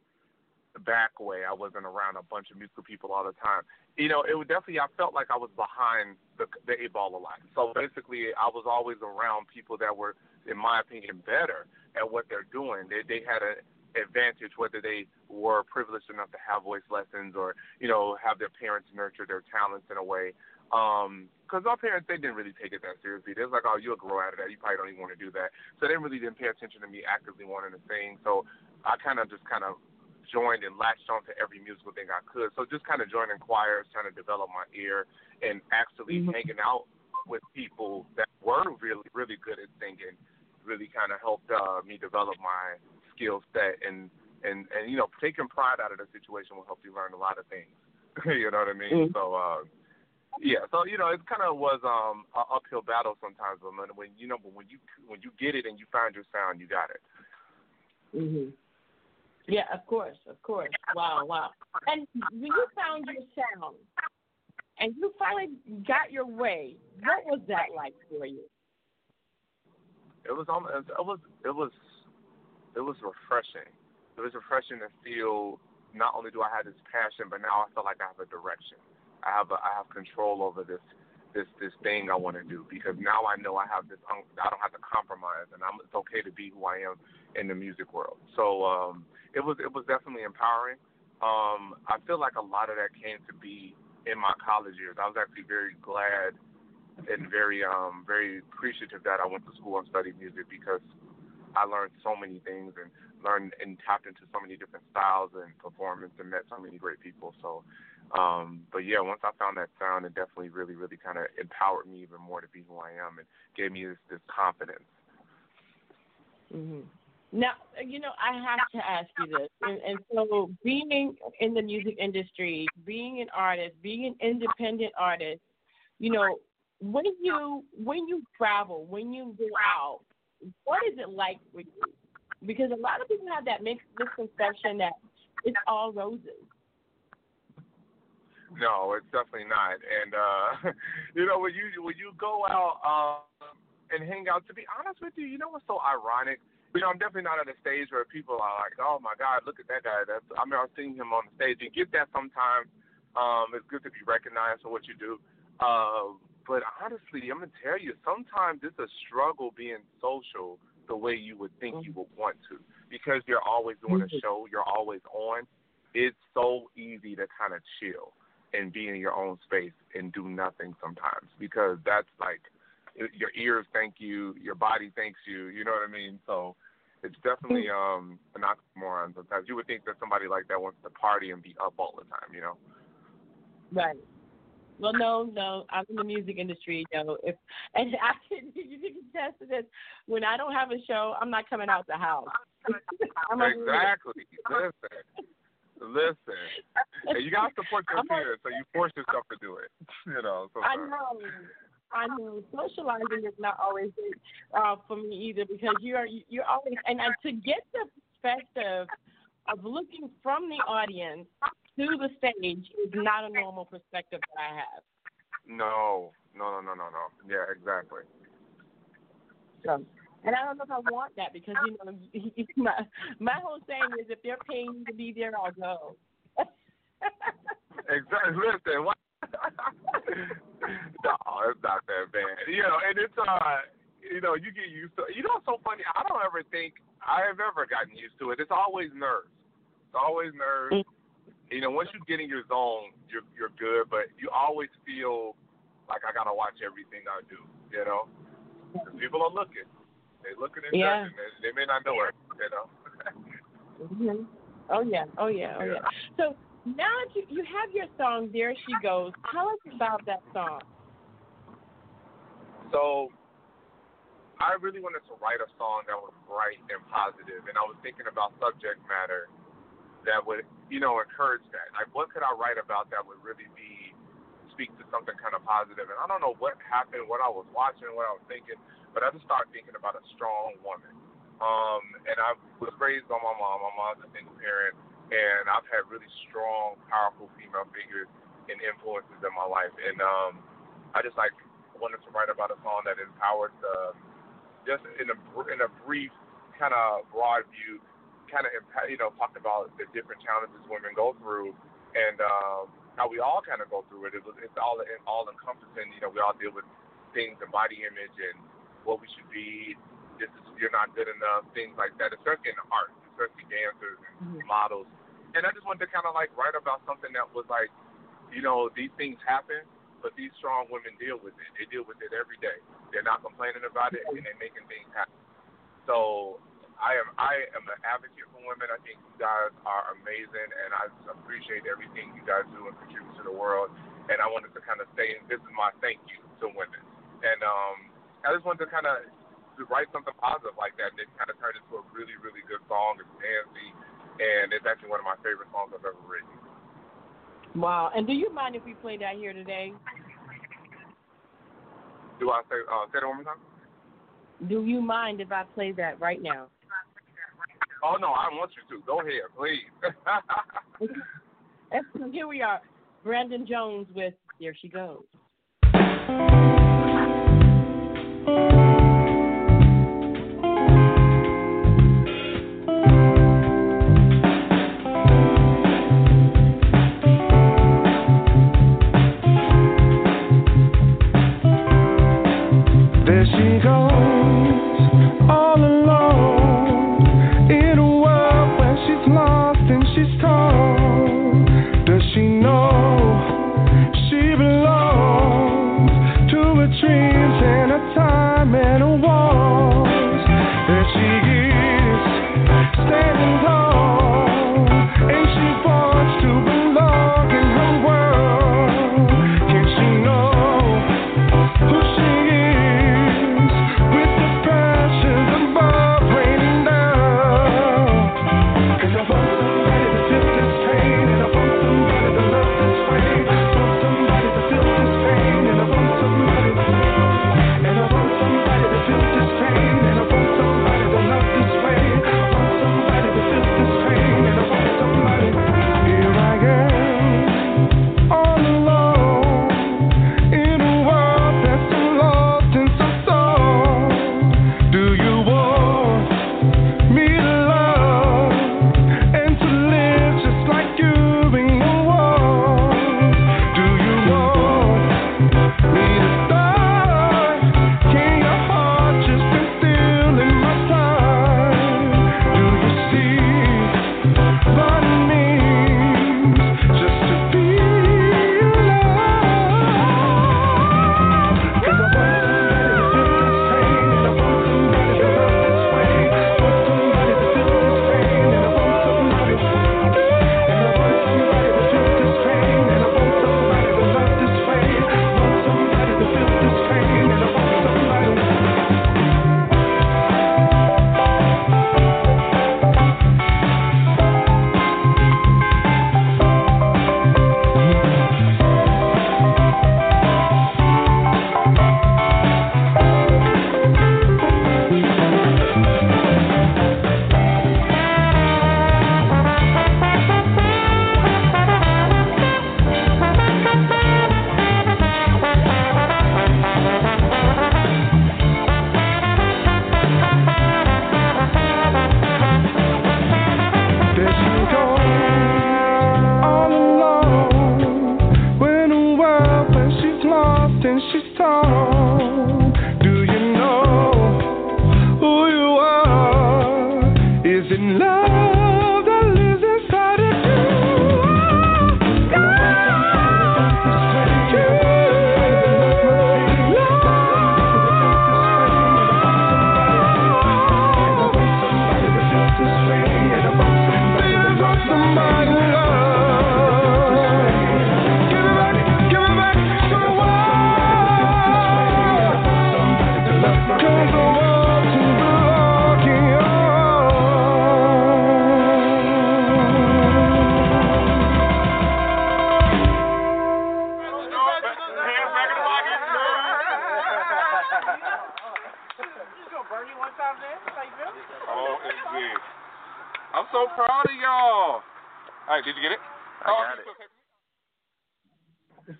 back way. I wasn't around a bunch of musical people all the time. You know, it would definitely I felt like I was behind the the eight ball a lot. So basically, I was always around people that were, in my opinion, better at what they're doing. They they had an advantage whether they were privileged enough to have voice lessons or you know have their parents nurture their talents in a way um, because our parents they didn't really take it that seriously. They're like, oh, you'll grow out of that. You probably don't even want to do that. So they really didn't pay attention to me actively wanting to sing. So I kind of just kind of joined and latched on to every musical thing I could. So just kind of joining choirs, trying to develop my ear, and actually mm-hmm. hanging out with people that were really really good at singing, really kind of helped uh, me develop my skill set and and and you know taking pride out of the situation will help you learn a lot of things. you know what I mean? Mm-hmm. So. uh yeah, so you know, it kind of was um an uphill battle sometimes, but when you know, but when you when you get it and you find your sound, you got it. Mhm. Yeah, of course, of course. Wow, wow. And when you found your sound, and you finally got your way, what was that like for you? It was almost it was it was it was refreshing. It was refreshing to feel not only do I have this passion, but now I feel like I have a direction. I have a, I have control over this this this thing I want to do because now I know I have this I don't have to compromise and I'm it's okay to be who I am in the music world. So um it was it was definitely empowering. Um I feel like a lot of that came to be in my college years. I was actually very glad and very um very appreciative that I went to school and studied music because I learned so many things and learned and tapped into so many different styles and performance and met so many great people. So um, but yeah, once I found that sound, it definitely really, really kind of empowered me even more to be who I am and gave me this, this confidence. Mm-hmm. Now, you know, I have to ask you this. And, and so, being in the music industry, being an artist, being an independent artist, you know, when you when you travel, when you go out, what is it like for you? Because a lot of people have that misconception that it's all roses. No, it's definitely not. And uh you know, when you when you go out um and hang out, to be honest with you, you know what's so ironic? You know, I'm definitely not at a stage where people are like, "Oh my God, look at that guy!" That's I mean, I'm seeing him on the stage. You get that sometimes. Um, it's good to be recognized for what you do. Uh, but honestly, I'm gonna tell you, sometimes it's a struggle being social the way you would think you would want to, because you're always doing a mm-hmm. show, you're always on. It's so easy to kind of chill and be in your own space and do nothing sometimes because that's like your ears thank you, your body thanks you. You know what I mean? So it's definitely mm-hmm. um an oxymoron sometimes. You would think that somebody like that wants to party and be up all the time, you know? Right. Well, no, no. I'm in the music industry. You know, if and I can you can attest to this. When I don't have a show, I'm not coming out the house. exactly. Listen, Listen, and you gotta support your peers, so you force yourself to do it. You know. Sometimes. I know. I know socializing is not always uh, for me either because you're you're always and uh, to get the perspective of looking from the audience to the stage is not a normal perspective that I have. No, no, no, no, no, no. Yeah, exactly. So and I don't know if I want that because you know my my whole saying is if they're paying me to be there, I'll go. exactly. Listen, what? no, it's not that bad. You know, and it's uh, you know, you get used to. You know, it's so funny. I don't ever think I have ever gotten used to it. It's always nerves. It's always nerves. Mm-hmm. You know, once you get in your zone, you're you're good. But you always feel like I gotta watch everything I do. You know, people are looking. They're looking and yeah. judging. They, they may not know it, you know. mhm. Oh yeah. Oh yeah. Oh yeah. yeah. So now that you you have your song, there she goes. Tell us about that song. So I really wanted to write a song that was bright and positive, and I was thinking about subject matter that would, you know, encourage that. Like, what could I write about that would really be speak to something kind of positive? And I don't know what happened, what I was watching, what I was thinking, but I just started thinking about a strong woman. Um, and I was raised by my mom. My mom's a single parent, and I've had really strong, powerful female figures and influences in my life. And um, I just like wanted to write about a song that empowers the just in a in a brief kind of broad view, kind of you know talked about the different challenges women go through and um, how we all kind of go through it. it was, it's all all encompassing. You know, we all deal with things and body image and what we should be. This is you're not good enough. Things like that, especially in art, especially dancers and mm-hmm. models. And I just wanted to kind of like write about something that was like, you know, these things happen, but these strong women deal with it. They deal with it every day. They're not complaining about it, and they're making things happen. So I am I am an advocate for women. I think you guys are amazing, and I appreciate everything you guys do and contribute to the world. And I wanted to kind of say, and this is my thank you to women. And um, I just wanted to kind of write something positive like that, and it kind of turned into a really, really good song. It's dancey, and it's actually one of my favorite songs I've ever written. Wow! And do you mind if we play that here today? Do I say uh, say that one more time? Do you mind if I play that right now? Oh no, I want you to. Go ahead, please. Here we are. Brandon James with There She Goes.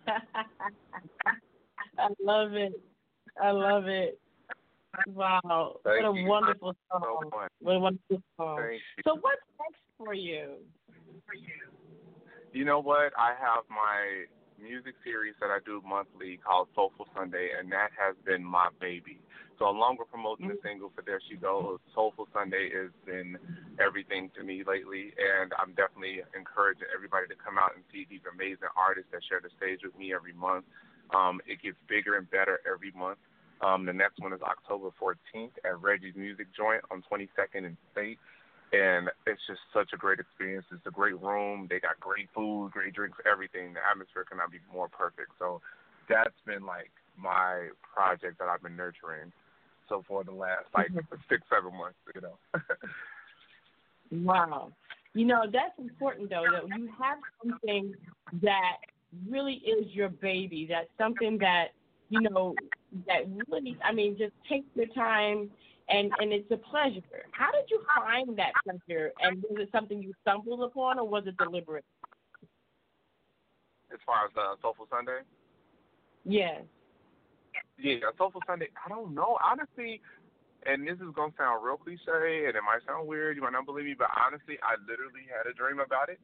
I love it. I love it. Wow. Thank what a you. wonderful song. So what a wonderful song. so what's next for you? For you. You know what? I have my music series that I do monthly called Soulful Sunday and that has been my baby. So along with promoting the single for There She Goes, Soulful Sunday has been everything to me lately, and I'm definitely encouraging everybody to come out and see these amazing artists that share the stage with me every month. Um, it gets bigger and better every month. Um, the next one is October 14th at Reggie's Music Joint on 22nd and State and it's just such a great experience. It's a great room. They got great food, great drinks, everything. The atmosphere cannot be more perfect. So that's been like my project that I've been nurturing. So for the last like six, seven months, you know. Wow. You know, that's important though, that you have something that really is your baby. That's something that, you know, that really I mean, just take your time and and it's a pleasure. How did you find that pleasure? And was it something you stumbled upon, or was it deliberate? as far as uh, Soulful Sunday. Yes. Yeah, Soulful Sunday. I don't know, honestly. And this is gonna sound real cliche, and it might sound weird. You might not believe me, but honestly, I literally had a dream about it.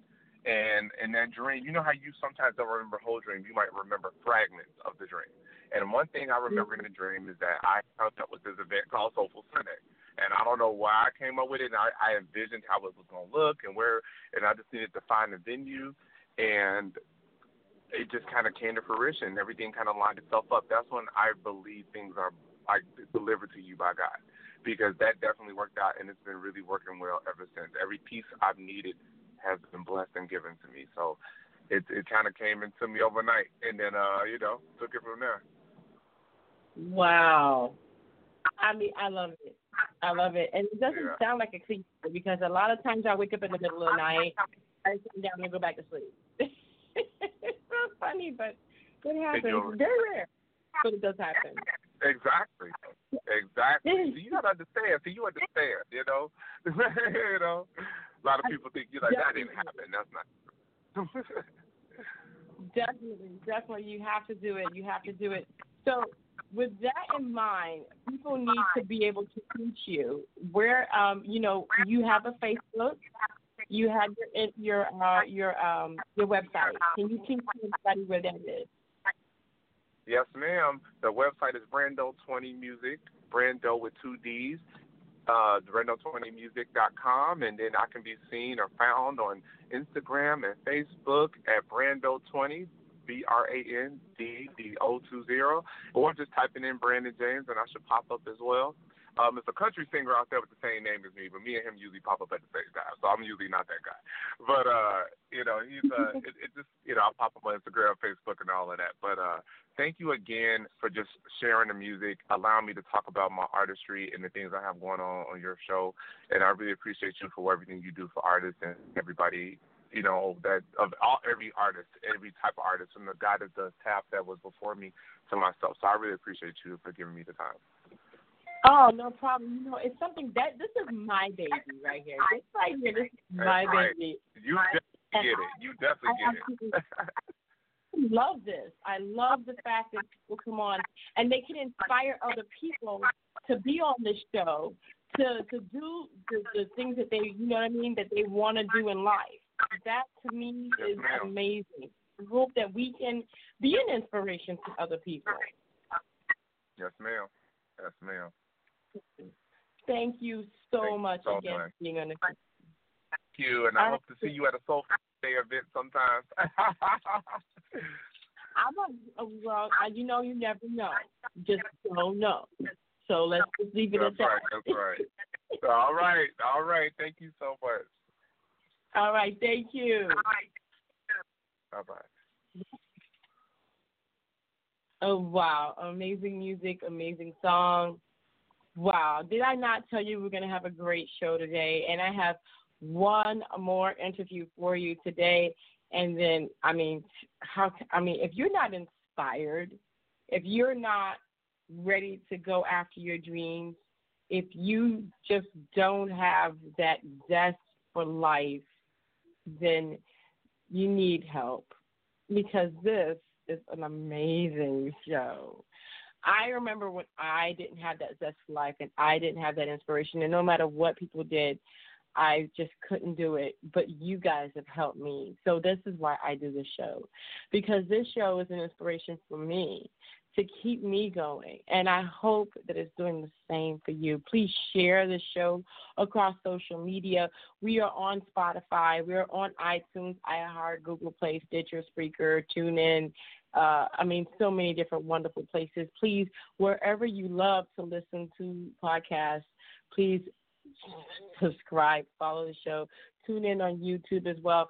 And in that dream, you know how you sometimes don't remember whole dream. You might remember fragments of the dream. And one thing I remember in the dream is that I hooked up with this event called Soulful Sunday. And I don't know why I came up with it. And I, I envisioned how it was going to look and where, and I just needed to find a venue. And it just kind of came to fruition. Everything kind of lined itself up. That's when I believe things are like delivered to you by God, because that definitely worked out, and it's been really working well ever since. Every piece I've needed has been blessed and given to me. So it it kind of came into me overnight, and then uh you know took it from there. Wow. I mean, I love it. I love it, and it doesn't Yeah. sound like a cliche because a lot of times I wake up in the middle of the night, I sit down and go back to sleep. funny, but it happens. Very rare, but it does happen. Exactly. Exactly. So you gotta understand. So you understand, you know. you know. A lot of people think you're like that didn't happen. That's not. Definitely, definitely, you have to do it. You have to do it. So, with that in mind, people need to be able to reach you. Where, um, you know, you have a Facebook, you have your your uh, your um your website. Can you tell everybody where that is? yes, ma'am. The website is BrandDo20 Music. Brando with two D's. Uh, branddo20music.com, and then I can be seen or found on Instagram and Facebook at BrandDo20. B R A N D D O two zero, or just typing in Brandon James and I should pop up as well. Um, it's a country singer out there with the same name as me, but me and him usually pop up at the same time, so I'm usually not that guy. But uh, you know, he's uh, it, it just you know, I'll pop up on Instagram, Facebook, and all of that. But uh, thank you again for just sharing the music, allowing me to talk about my artistry and the things I have going on on your show. And I really appreciate you for everything you do for artists and everybody you know, that of all every artist, every type of artist, from the guy that does tap that was before me to myself. So I really appreciate you for giving me the time. Oh, no problem. You know, it's something that this is my baby right here. This right here, this is my right. baby. You definitely get it. You definitely I get it. love this. I love the fact that people come on and they can inspire other people to be on this show, to to do the, the things that they, you know what I mean, that they want to do in life. That to me Yes, is ma'am. amazing. I hope that we can be an inspiration to other people. yes, ma'am. Yes, ma'am. Thank you so Thank you much so again much. for being on the Thank you, and I All hope to see you at a Soul Day event sometime. I'm a, a well, I- you know, you never know. Just don't know. So let's just leave it that's at that. right. That's right. All right. All right. Thank you so much. All right, thank you. Bye bye. Oh wow, amazing music, amazing song. Wow, did I not tell you we're gonna have a great show today? And I have one more interview for you today. And then, I mean, how? I mean, if you're not inspired, if you're not ready to go after your dreams, if you just don't have that zest for life, then you need help because this is an amazing show. I remember when I didn't have that zest for life and I didn't have that inspiration, and no matter what people did, I just couldn't do it. But you guys have helped me. So this is why I do this show. Because this show is an inspiration for me to keep me going. And I hope that it's doing the same for you. Please share the show across social media. We are on Spotify, we're on iTunes, iHeart, Google Play, Stitcher, Spreaker, TuneIn. Uh, I mean, so many different wonderful places. Please, wherever you love to listen to podcasts, please subscribe, follow the show, tune in on YouTube as well.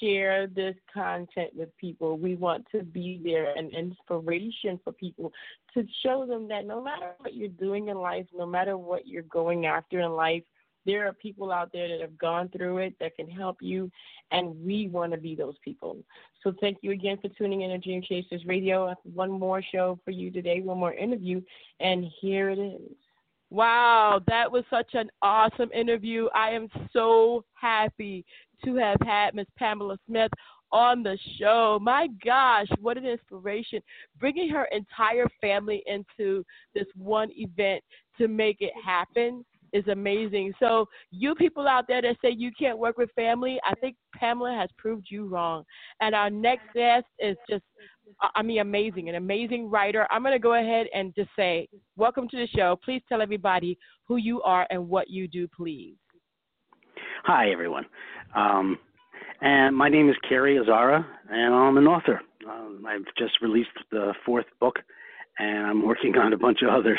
Share this content with people. We want to be there an inspiration for people to show them that no matter what you're doing in life, no matter what you're going after in life, there are people out there that have gone through it that can help you, and we want to be those people. So thank you again for tuning in to Dream Chasers Radio. One more show for you today, one more interview, and here it is. Wow, that was such an awesome interview. I am so happy to have had Miss Pamela Smith on the show. My gosh, what an inspiration. Bringing her entire family into this one event to make it happen is amazing. So, you people out there that say you can't work with family, I think Pamela has proved you wrong. And our next guest is just I mean, amazing, an amazing writer. I'm going to go ahead and just say, welcome to the show. Please tell everybody who you are and what you do, please. Hi, everyone. Um, and my name is Carey Azzara, and I'm an author. Um, I've just released the fourth book, and I'm working on a bunch of others.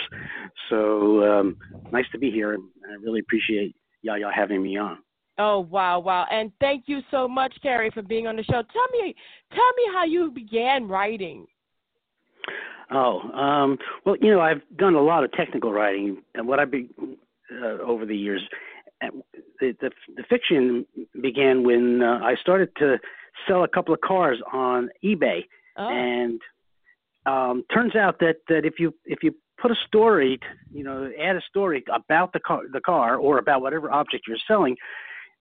So um, nice to be here, and I really appreciate y'all, y'all having me on. Oh wow, wow! And thank you so much, Carey, for being on the show. Tell me, tell me how you began writing. Oh, um, well, you know, I've done a lot of technical writing, and what I be uh, over the years. The, the, the fiction began when uh, I started to sell a couple of cars on eBay, oh. and um, turns out that that if you if you put a story, you know, add a story about the car, the car, or about whatever object you're selling,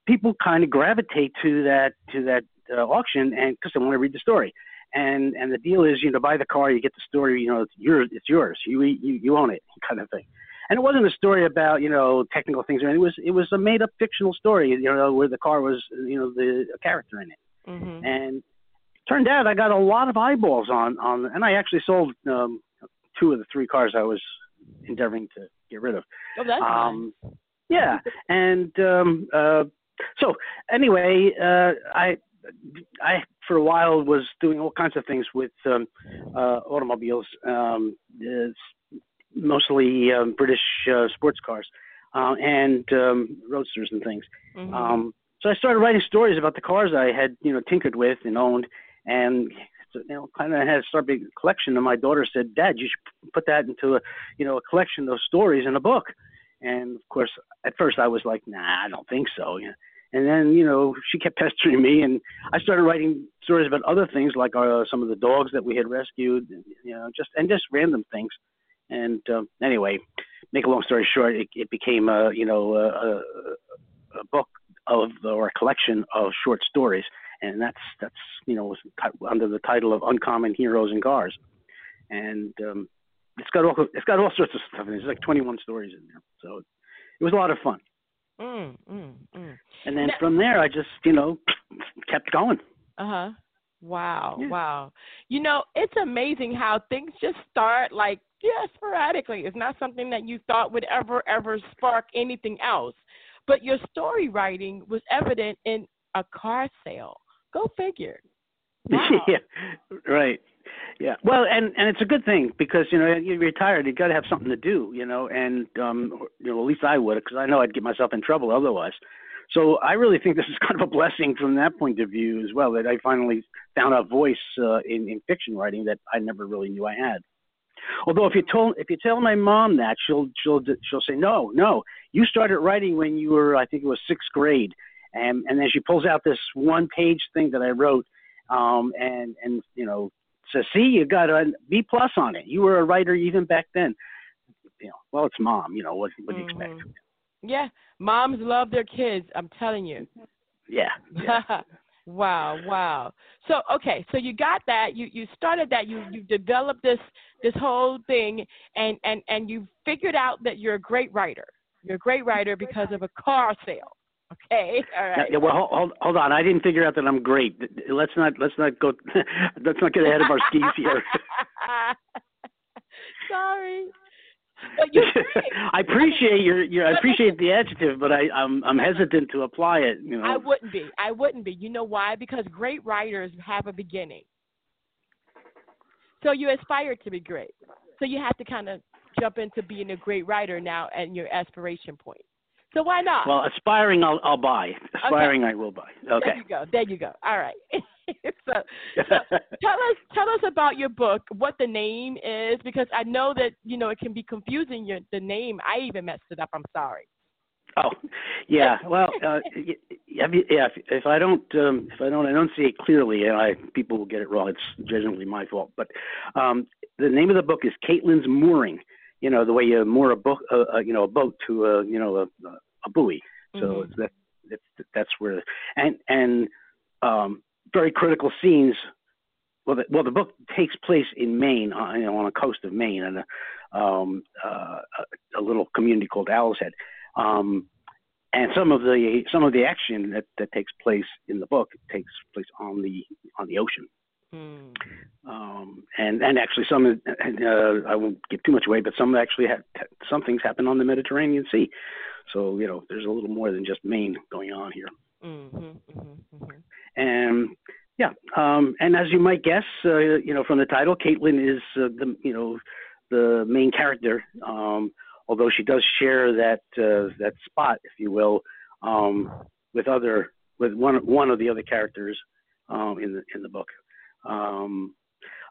people kind of gravitate to that to that uh, auction and because they want to read the story. And and the deal is, you know, buy the car, you get the story, you know, it's yours, it's yours, you you you own it, kind of thing. And it wasn't a story about you know technical things or anything. It was it was a made up fictional story, you know, where the car was you know the character in it. Mm-hmm. And turned out I got a lot of eyeballs on on, and I actually sold um, two of the three cars I was endeavoring to get rid of. Oh, that's um, nice. Yeah, and um, uh, so anyway, uh, I I for a while was doing all kinds of things with um, uh, automobiles, um, uh, mostly um, British uh, sports cars uh, and um, roadsters and things. Mm-hmm. Um, so I started writing stories about the cars I had you know tinkered with and owned, and you know kind of had a start big collection. And my daughter said, "Dad, you should put that into a you know a collection of stories in a book." And of course, at first I was like, "Nah, I don't think so." And then, you know, she kept pestering me, and I started writing stories about other things, like uh, some of the dogs that we had rescued, you know, just and just random things. And um, anyway, make a long story short, it, it became a, you know, a, a book of or a collection of short stories, and that's that's you know was under the title of Uncommon Heroes and Cars, and um, it's got all it's got all sorts of stuff in it. There's like 21 stories in there, so it was a lot of fun. Mm, mm, mm. And then now, from there, I just, you know, kept going. Uh huh. Wow, yeah. wow. You know, it's amazing how things just start like yeah, sporadically. It's not something that you thought would ever, ever spark anything else. But your story writing was evident in a car sale. Go figure. Wow. yeah, right. Yeah. Well, and and it's a good thing because you know you're retired, you got to have something to do, you know, and um, you know at least I would because I know I'd get myself in trouble otherwise. So I really think this is kind of a blessing from that point of view as well that I finally found a voice uh, in in fiction writing that I never really knew I had. Although if you told if you tell my mom that she'll she'll she'll say no no you started writing when you were I think it was sixth grade and and then she pulls out this one page thing that I wrote um and and you know says, "See, you got a B plus on it. You were a writer even back then." You know, well, it's mom. You know what? What do you mm-hmm. expect? Yeah, moms love their kids. I'm telling you. Yeah. yeah. Wow, wow. So okay, so you got that. You you started that. You you developed this this whole thing, and and and you figured out that you're a great writer. You're a great writer because of a car sale. Okay, all right. Yeah, well, hold, hold on. I didn't figure out that I'm great. Let's not let's not go. let's not get ahead of our skis here. Sorry. But you're I appreciate your, your I appreciate the adjective, but I, I'm I'm hesitant to apply it. You know, I wouldn't be. I wouldn't be. You know why? Because great writers have a beginning. So you aspire to be great. So you have to kind of jump into being a great writer now at your aspiration point. So why not? Well, aspiring, I'll I'll buy. Aspiring, okay. I will buy. Okay. There you go. There you go. All right. so, so tell us tell us about your book, what the name is, because I know that you know it can be confusing. Your the name, I even messed it up. I'm sorry. Oh, yeah. Well, uh, yeah. If, if I don't, um, if I don't enunciate clearly, and I people will get it wrong. It's generally my fault. But um, the name of the book is Kaitlin's Mooring. You know, the way you moor a book, uh, uh, you know, a boat to a, you know, a, a buoy. So Mhm. that, that that's where, and and um, very critical scenes. Well, the, well, the book takes place in Maine, on, you know, on the coast of Maine, and a, um, uh, a, a little community called Owl's Head. Um, and some of the some of the action that, that takes place in the book takes place on the on the ocean. Mm. Um, and and actually some uh, I won't give too much away, but some actually had some things happen on the Mediterranean Sea. So you know, there's a little more than just Maine going on here. Mm-hmm, mm-hmm, mm-hmm. And yeah, um, and as you might guess, uh, you know, from the title, Kaitlin is uh, the you know the main character. Um, although she does share that uh, that spot, if you will, um, with other with one one of the other characters um, in the in the book. Um,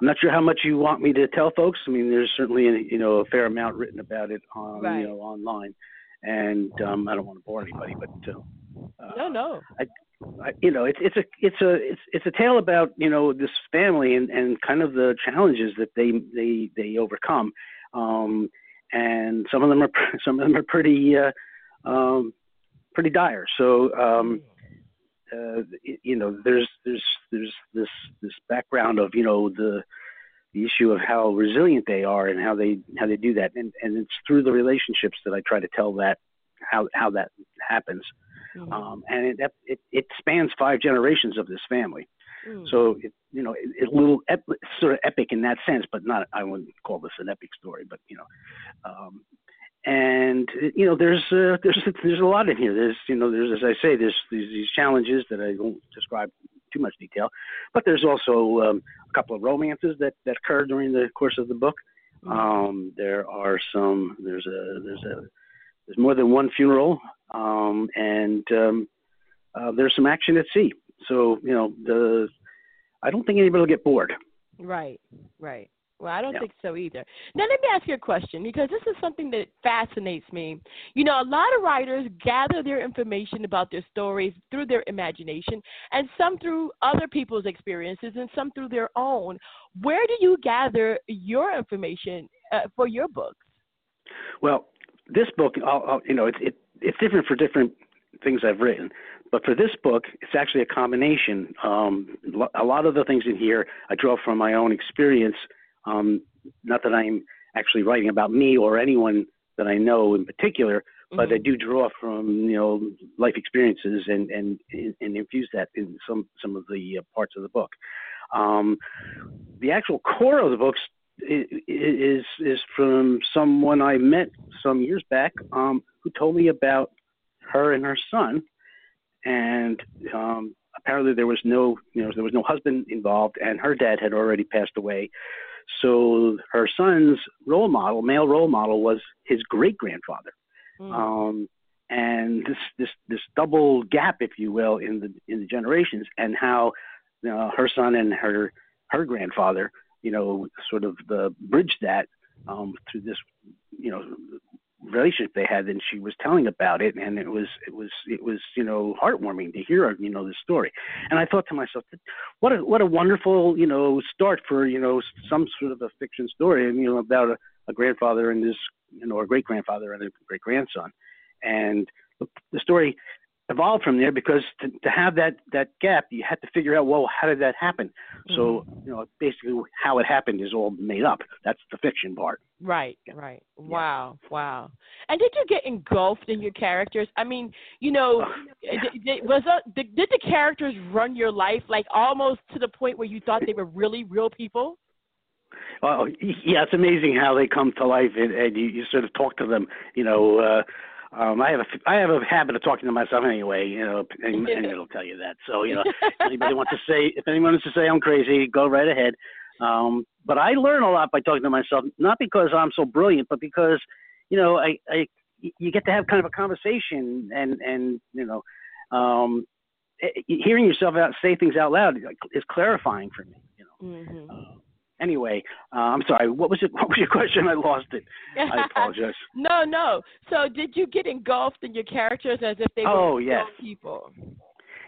I'm not sure how much you want me to tell folks. I mean, there's certainly a, you know a fair amount written about it on Right. you know online, and um, I don't want to bore anybody, but uh, No, no. I, you know, it's it's a it's a it's it's a tale about you know this family and and kind of the challenges that they they they overcome, um, and some of them are some of them are pretty uh, um, pretty dire. So um, uh, you know, there's there's there's this this background of you know the the issue of how resilient they are and how they how they do that, and and it's through the relationships that I try to tell that how how that happens Mhm. um, and it, it it spans five generations of this family. Mm. So it, you know, it, it's a little ep- sort of epic in that sense, but not. I wouldn't call this an epic story, but you know, um, and you know, there's uh, there's there's a lot in here. There's you know, there's as I say, there's these, these challenges that I won't describe too much detail, but there's also um, a couple of romances that that occur during the course of the book. Um, there are some. There's a there's a there's more than one funeral, um, and um, uh, there's some action at sea. So you know, the I don't think anybody will get bored. Right, right. Well, I don't Yeah. think so either. Now, let me ask you a question because this is something that fascinates me. You know, a lot of writers gather their information about their stories through their imagination, and some through other people's experiences, and some through their own. Where do you gather your information uh, for your books? Well, this book, I'll, I'll, you know, it's it, it's different for different things I've written, but for this book, it's actually a combination. Um, a lot of the things in here I draw from my own experience. Um, not that I'm actually writing about me or anyone that I know in particular, but I do draw from you know life experiences and and and infuse that in some some of the uh, parts of the book. Um, the actual core of the books is is from someone I met some years back um, who told me about her and her son, and um, apparently there was no you know there was no husband involved, and her dad had already passed away. So her son's role model, male role model, was his great grandfather Mm. um, and this this this double gap, if you will, in the in the generations, and how uh, her son and her her grandfather, you know, sort of the bridged that um, through this, you know, relationship they had. And she was telling about it, and it was it was it was you know heartwarming to hear you know this story. And I thought to myself, what a what a wonderful you know start for you know some sort of a fiction story, and you know about a, a grandfather and his you know, a great grandfather and a great grandson. And the, the story evolved from there because to, to have that that gap, you had to figure out well how did that happen. Mm-hmm. So you know basically how it happened is all made up. That's the fiction part. Right, yeah. right. Wow, yeah. wow. And did you get engulfed in your characters? I mean, you know, yeah. did, did, was a, did, did the characters run your life like almost to the point where you thought they were really real people? Well, yeah, it's amazing how they come to life, and, and you, you sort of talk to them. You know, uh, um, I have a I have a habit of talking to myself anyway, you know, and, and it'll tell you that. So you know, if anybody wants to say if anyone wants to say I'm crazy, go right ahead. Um, but I learn a lot by talking to myself, not because I'm so brilliant, but because you know I, I you get to have kind of a conversation and and you know um, hearing yourself out say things out loud is clarifying for me. You know. Mm-hmm. Uh, anyway, uh, I'm sorry. What was it? What was your question? I lost it. I apologize. no, no. So, did you get engulfed in your characters as if they were oh, yes. people?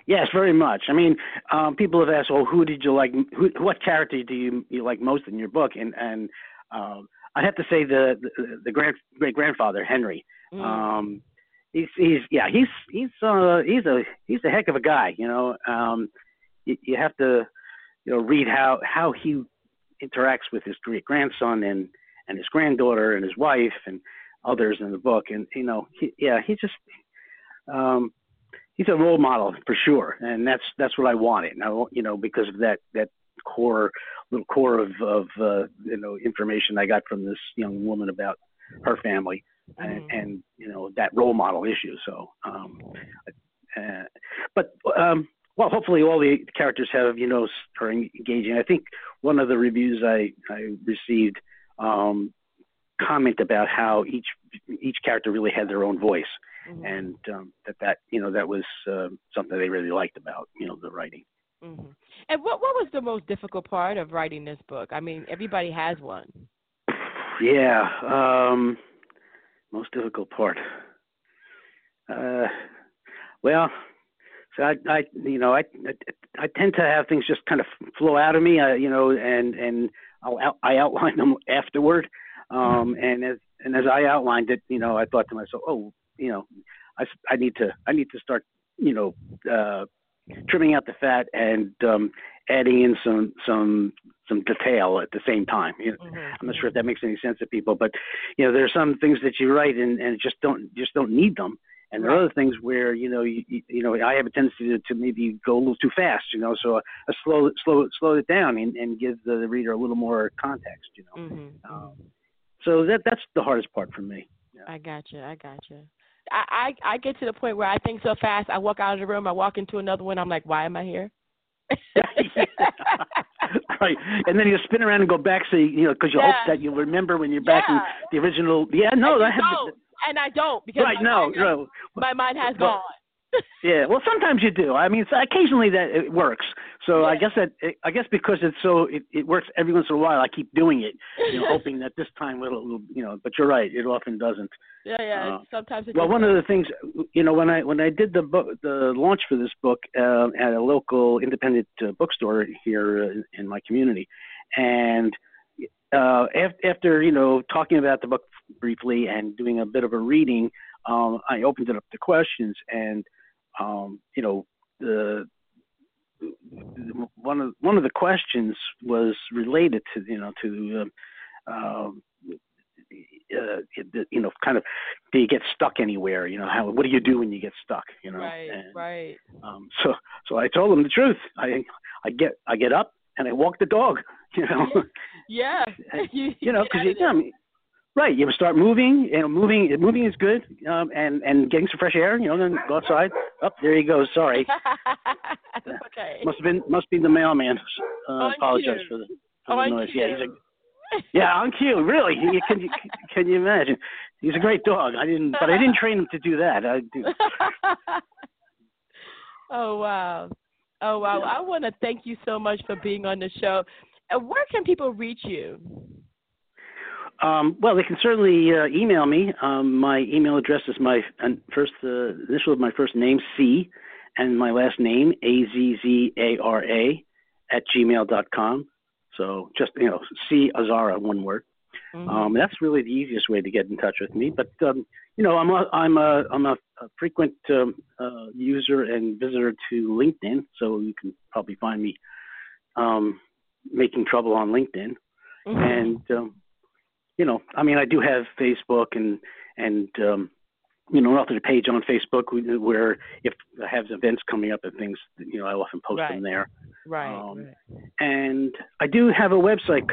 Yes, very much. I mean, um, people have asked, "Well, who did you like? Who, what character do you, you like most in your book?" And and um, I have to say the the, the grand great grandfather Henry. Mm. Um, he's he's yeah he's he's uh he's a he's a heck of a guy. You know, um, you, you have to you know read how how he interacts with his great grandson and and his granddaughter and his wife and others in the book. And you know, he, yeah, he just um, he's a role model for sure, and that's that's what I wanted. Now, you know, because of that that core little core of of uh, you know information I got from this young woman about her family and, mm. and you know that role model issue. So, um, uh, but um, well, hopefully all the characters have you know are engaging. I think one of the reviews I I received um, comment about how each each character really had their own voice, mm-hmm. and um, that that you know that was uh, something they really liked about you know the writing. Mm-hmm. And what what was the most difficult part of writing this book? I mean, everybody has one. Yeah, um, most difficult part. Uh, well, so I, I, you know, I, I, I tend to have things just kind of flow out of me, uh, you know, and and I'll out, I outline them afterward. Um, and as and as I outlined it, you know, I thought to myself, oh, you know, I, I need to I need to start, you know, uh, trimming out the fat and um, adding in some some some detail at the same time. You know, mm-hmm. I'm not sure if that makes any sense to people, but you know, there are some things that you write and, and just don't just don't need them. And there are other things where you know you, you know I have a tendency to, to maybe go a little too fast, you know. So I slow slow slow it down and, and give the reader a little more context, you know. Mm-hmm. Um, so that that's the hardest part for me. Yeah. I got you. I got you. I, I I get to the point where I think so fast. I walk out of the room. I walk into another one. I'm like, why am I here? right, and then you spin around and go back, so you, you know, because you yeah. hope that you'll remember when you're back yeah. in the original. Yeah, no, I have. The, and I don't because right, no, no. my mind has gone. yeah, well, sometimes you do. I mean, occasionally that it works. So yeah. I guess that I guess because it's so it, it works every once in a while. I keep doing it, you know, hoping that this time it'll, you know. But you're right, it often doesn't. Yeah, yeah. Uh, sometimes. It well, one of the things, you know, when I when I did the book, the launch for this book uh, at a local independent uh, bookstore here in, in my community, and uh, after you know talking about the book briefly and doing a bit of a reading, um, I opened it up to questions, and um, you know the one of one of the questions was related to you know to um, um uh, you know kind of do you get stuck anywhere? You know how what do you do when you get stuck? You know? Right and, right. um, so so I told them the truth. I I get I get up and I walk the dog you know yeah you, you know because you, you know, Right. You start moving. You know, moving. Moving is good. Um, and and getting some fresh air. You know, then go outside. Up oh, there you go. Sorry. okay. Must have been must be the mailman. Uh, apologize for the, for the noise. Yeah, he's a, yeah, on cue. Really? Can you can you imagine? He's a great dog. I didn't, but I didn't train him to do that. I do. oh wow. Oh wow. I want to thank you so much for being on the show. Uh, where can people reach you? Um, well, they can certainly uh, email me. Um, my email address is my first uh, initial of my first name C, and my last name A Z Z A R A at gmail dot com. So just you know C Azzara one word. Mm-hmm. Um, that's really the easiest way to get in touch with me. But um, you know, I'm a I'm a I'm a, a frequent um, uh, user and visitor to LinkedIn, so you can probably find me um, making trouble on LinkedIn. Mm-hmm. And um, you know, I mean, I do have Facebook and and um, you know, an author page on Facebook where if I have events coming up and things, you know, I often post right. them there. Right, um, right. And I do have a website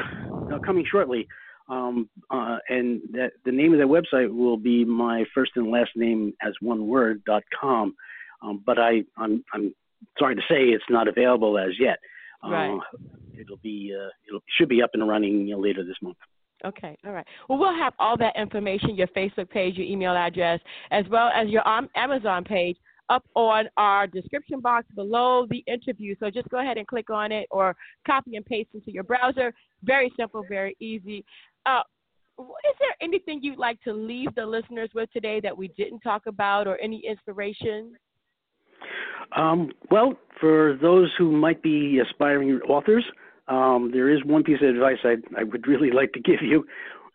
uh, coming shortly, um, uh, and that the name of that website will be my first and last name as one word dot com. Um, but I, I'm, I'm sorry to say it's not available as yet. Right. Uh, it'll be, uh, it should be up and running you know, later this month. Okay, all right. Well, we'll have all that information, your Facebook page, your email address, as well as your Amazon page up on our description box below the interview. So just go ahead and click on it or copy and paste into your browser. Very simple, very easy. Uh, is there anything you'd like to leave the listeners with today that we didn't talk about or any inspiration? Um, well, for those who might be aspiring authors, um, there is one piece of advice I, I would really like to give you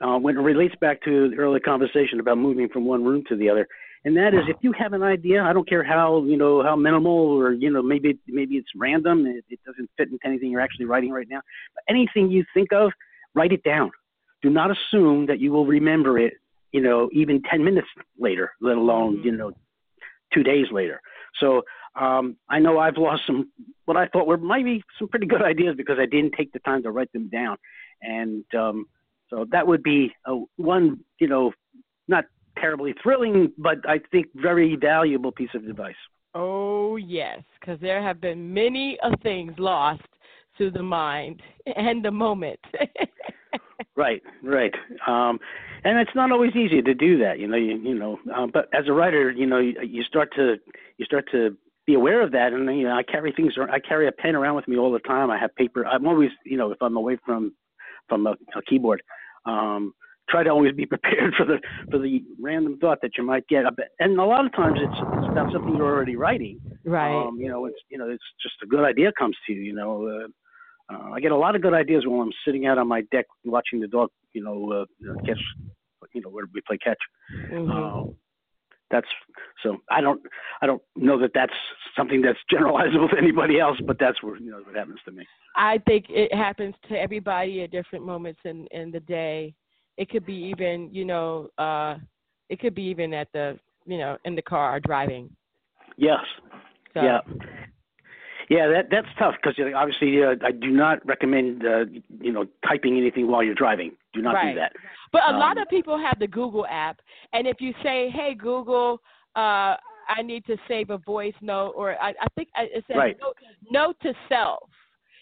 uh, when it relates back to the earlier conversation about moving from one room to the other. And that is, if you have an idea, I don't care how you know how minimal or you know maybe maybe it's random, it, it doesn't fit into anything you're actually writing right now. But anything you think of, write it down. Do not assume that you will remember it, you know, even 10 minutes later, let alone mm-hmm. you know, two days later. So um, I know I've lost some what I thought were maybe some pretty good ideas because I didn't take the time to write them down, and um, so that would be a, one, you know, not terribly thrilling, but I think very valuable piece of advice. Oh yes, because there have been many of things lost to the mind and the moment. right, right. Um, and it's not always easy to do that, you know. You, you know, um, but as a writer, you know, you, you start to you start to be aware of that. And you know, I carry things. I carry a pen around with me all the time. I have paper. I'm always, you know, if I'm away from from a, a keyboard, um, try to always be prepared for the for the random thought that you might get. And a lot of times it's it's about something you're already writing. Right. Um, you know, it's you know, it's just a good idea comes to you. You know. Uh, uh, I get a lot of good ideas while I'm sitting out on my deck watching the dog, you know, uh, catch, you know, where we play catch. Mm-hmm. Uh, that's so I don't I don't know that that's something that's generalizable to anybody else, but that's where you know what happens to me. I think it happens to everybody at different moments in in the day. It could be even you know uh it could be even at the you know in the car driving. Yes. So. Yeah. Yeah, that that's tough because obviously uh, I do not recommend uh, you know typing anything while you're driving. Do not right. do that. But a um, lot of people have the Google app, and if you say, "Hey Google, uh, I need to save a voice note," or I, I think it says right. note, note to self.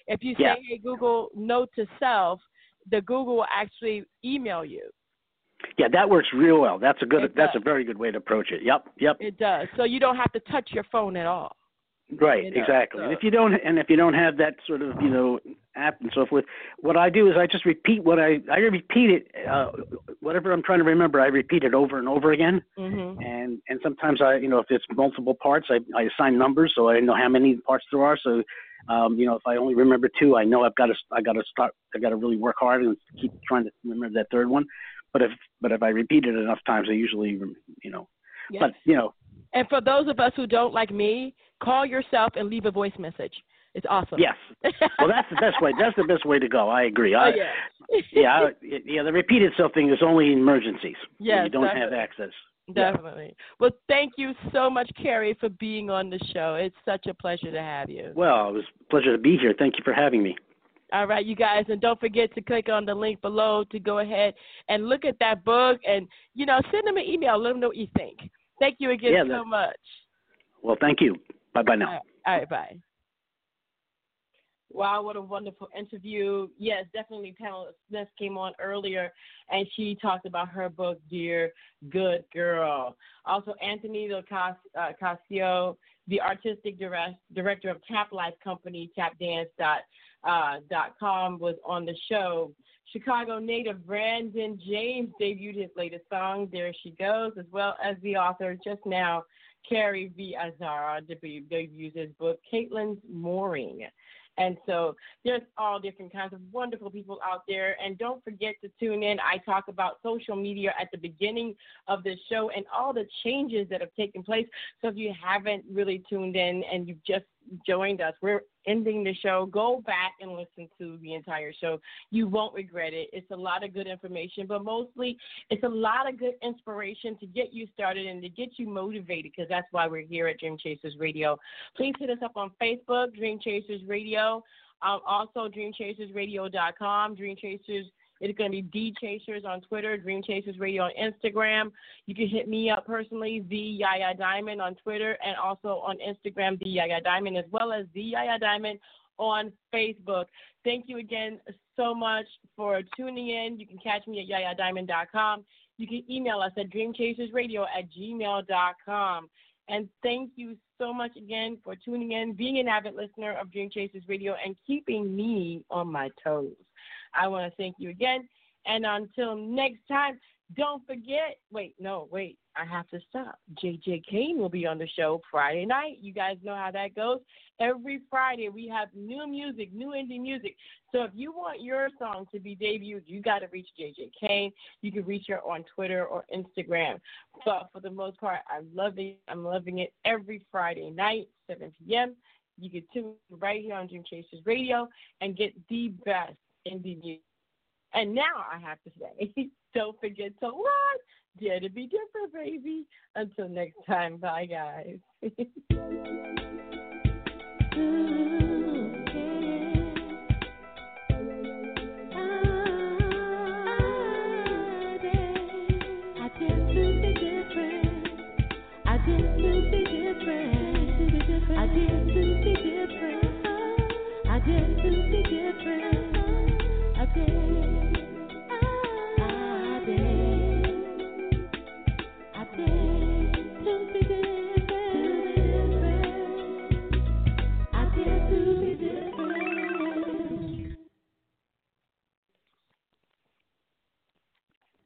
If you say, yeah. "Hey Google, note to self," the Google will actually email you. Yeah, that works real well. That's a good. It that's does. a very good way to approach it. Yep, yep. It does. So you don't have to touch your phone at all. Right, you know, exactly. so. And if you don't, and if you don't have that sort of, you know, app and so forth, what I do is I just repeat what I I repeat it, uh, whatever I'm trying to remember, I repeat it over and over again. Mm-hmm. And and sometimes I, you know, if it's multiple parts, I I assign numbers so I know how many parts there are. So, um, you know, if I only remember two, I know I've got to I got to start I got to really work hard and keep trying to remember that third one. But if but if I repeat it enough times, I usually, you know, Yes. but you know, And for those of us who don't like me, call yourself and leave a voice message. It's awesome. Yes. Well, that's the best way. That's the best way to go. I agree. Oh, I, oh, yeah. yeah, I, yeah. The repeated self thing is only in emergencies. Yes, you don't have definitely. access. Yeah. Definitely. Well, thank you so much, Carey, for being on the show. It's such a pleasure to have you. Well, it was a pleasure to be here. Thank you for having me. All right, you guys, and don't forget to click on the link below to go ahead and look at that book, and you know, send them an email. Let them know what you think. Thank you again Yeah, so much. Well, thank you. Bye bye now. All right, all right, bye. Wow, what a wonderful interview. Yes, definitely Pamela Smith came on earlier and she talked about her book, Dear Good Girl. Also, Anthony Del uh, Cascio, the artistic director of Tap Life Company, tapdance.com, uh, was on the show. Chicago native Brandon James debuted his latest song, There She Goes, as well as the author just now, Carey V. Azzara, debuted his book, Kaitlin's Mooring. And so there's all different kinds of wonderful people out there. And don't forget to tune in. I talk about social media at the beginning of this show and all the changes that have taken place. So if you haven't really tuned in and you've just joined us, we're ending the show. Go back and listen to the entire show. You won't regret it. It's a lot of good information, but mostly it's a lot of good inspiration to get you started and to get you motivated because that's why we're here at Dream Chasers Radio. Please hit us up on Facebook, Dream Chasers Radio. Um, also, dreamchasersradio.com, Dream Chasers it's going to be D Chasers on Twitter, Dream Chasers Radio on Instagram. You can hit me up personally, The Yaya Diamond on Twitter, and also on Instagram, The Yaya Diamond, as well as The Yaya Diamond on Facebook. Thank you again so much for tuning in. You can catch me at yayadiamond.com. You can email us at dreamchasersradio at gmail.com. And thank you so much again for tuning in, being an avid listener of Dream Chasers Radio, and keeping me on my toes. I want to thank you again. And until next time, don't forget. Wait, no, wait. I have to stop. JJ Kane will be on the show Friday night. You guys know how that goes. Every Friday we have new music, new indie music. So if you want your song to be debuted, you got to reach JJ Kane. You can reach her on Twitter or Instagram. But for the most part, I love it. I'm loving it every Friday night, 7 p.m. You can tune right here on Dream Chasers Radio and get the best And now I have to say, don't forget to what? Dare to be different, baby. Until next time, bye, guys.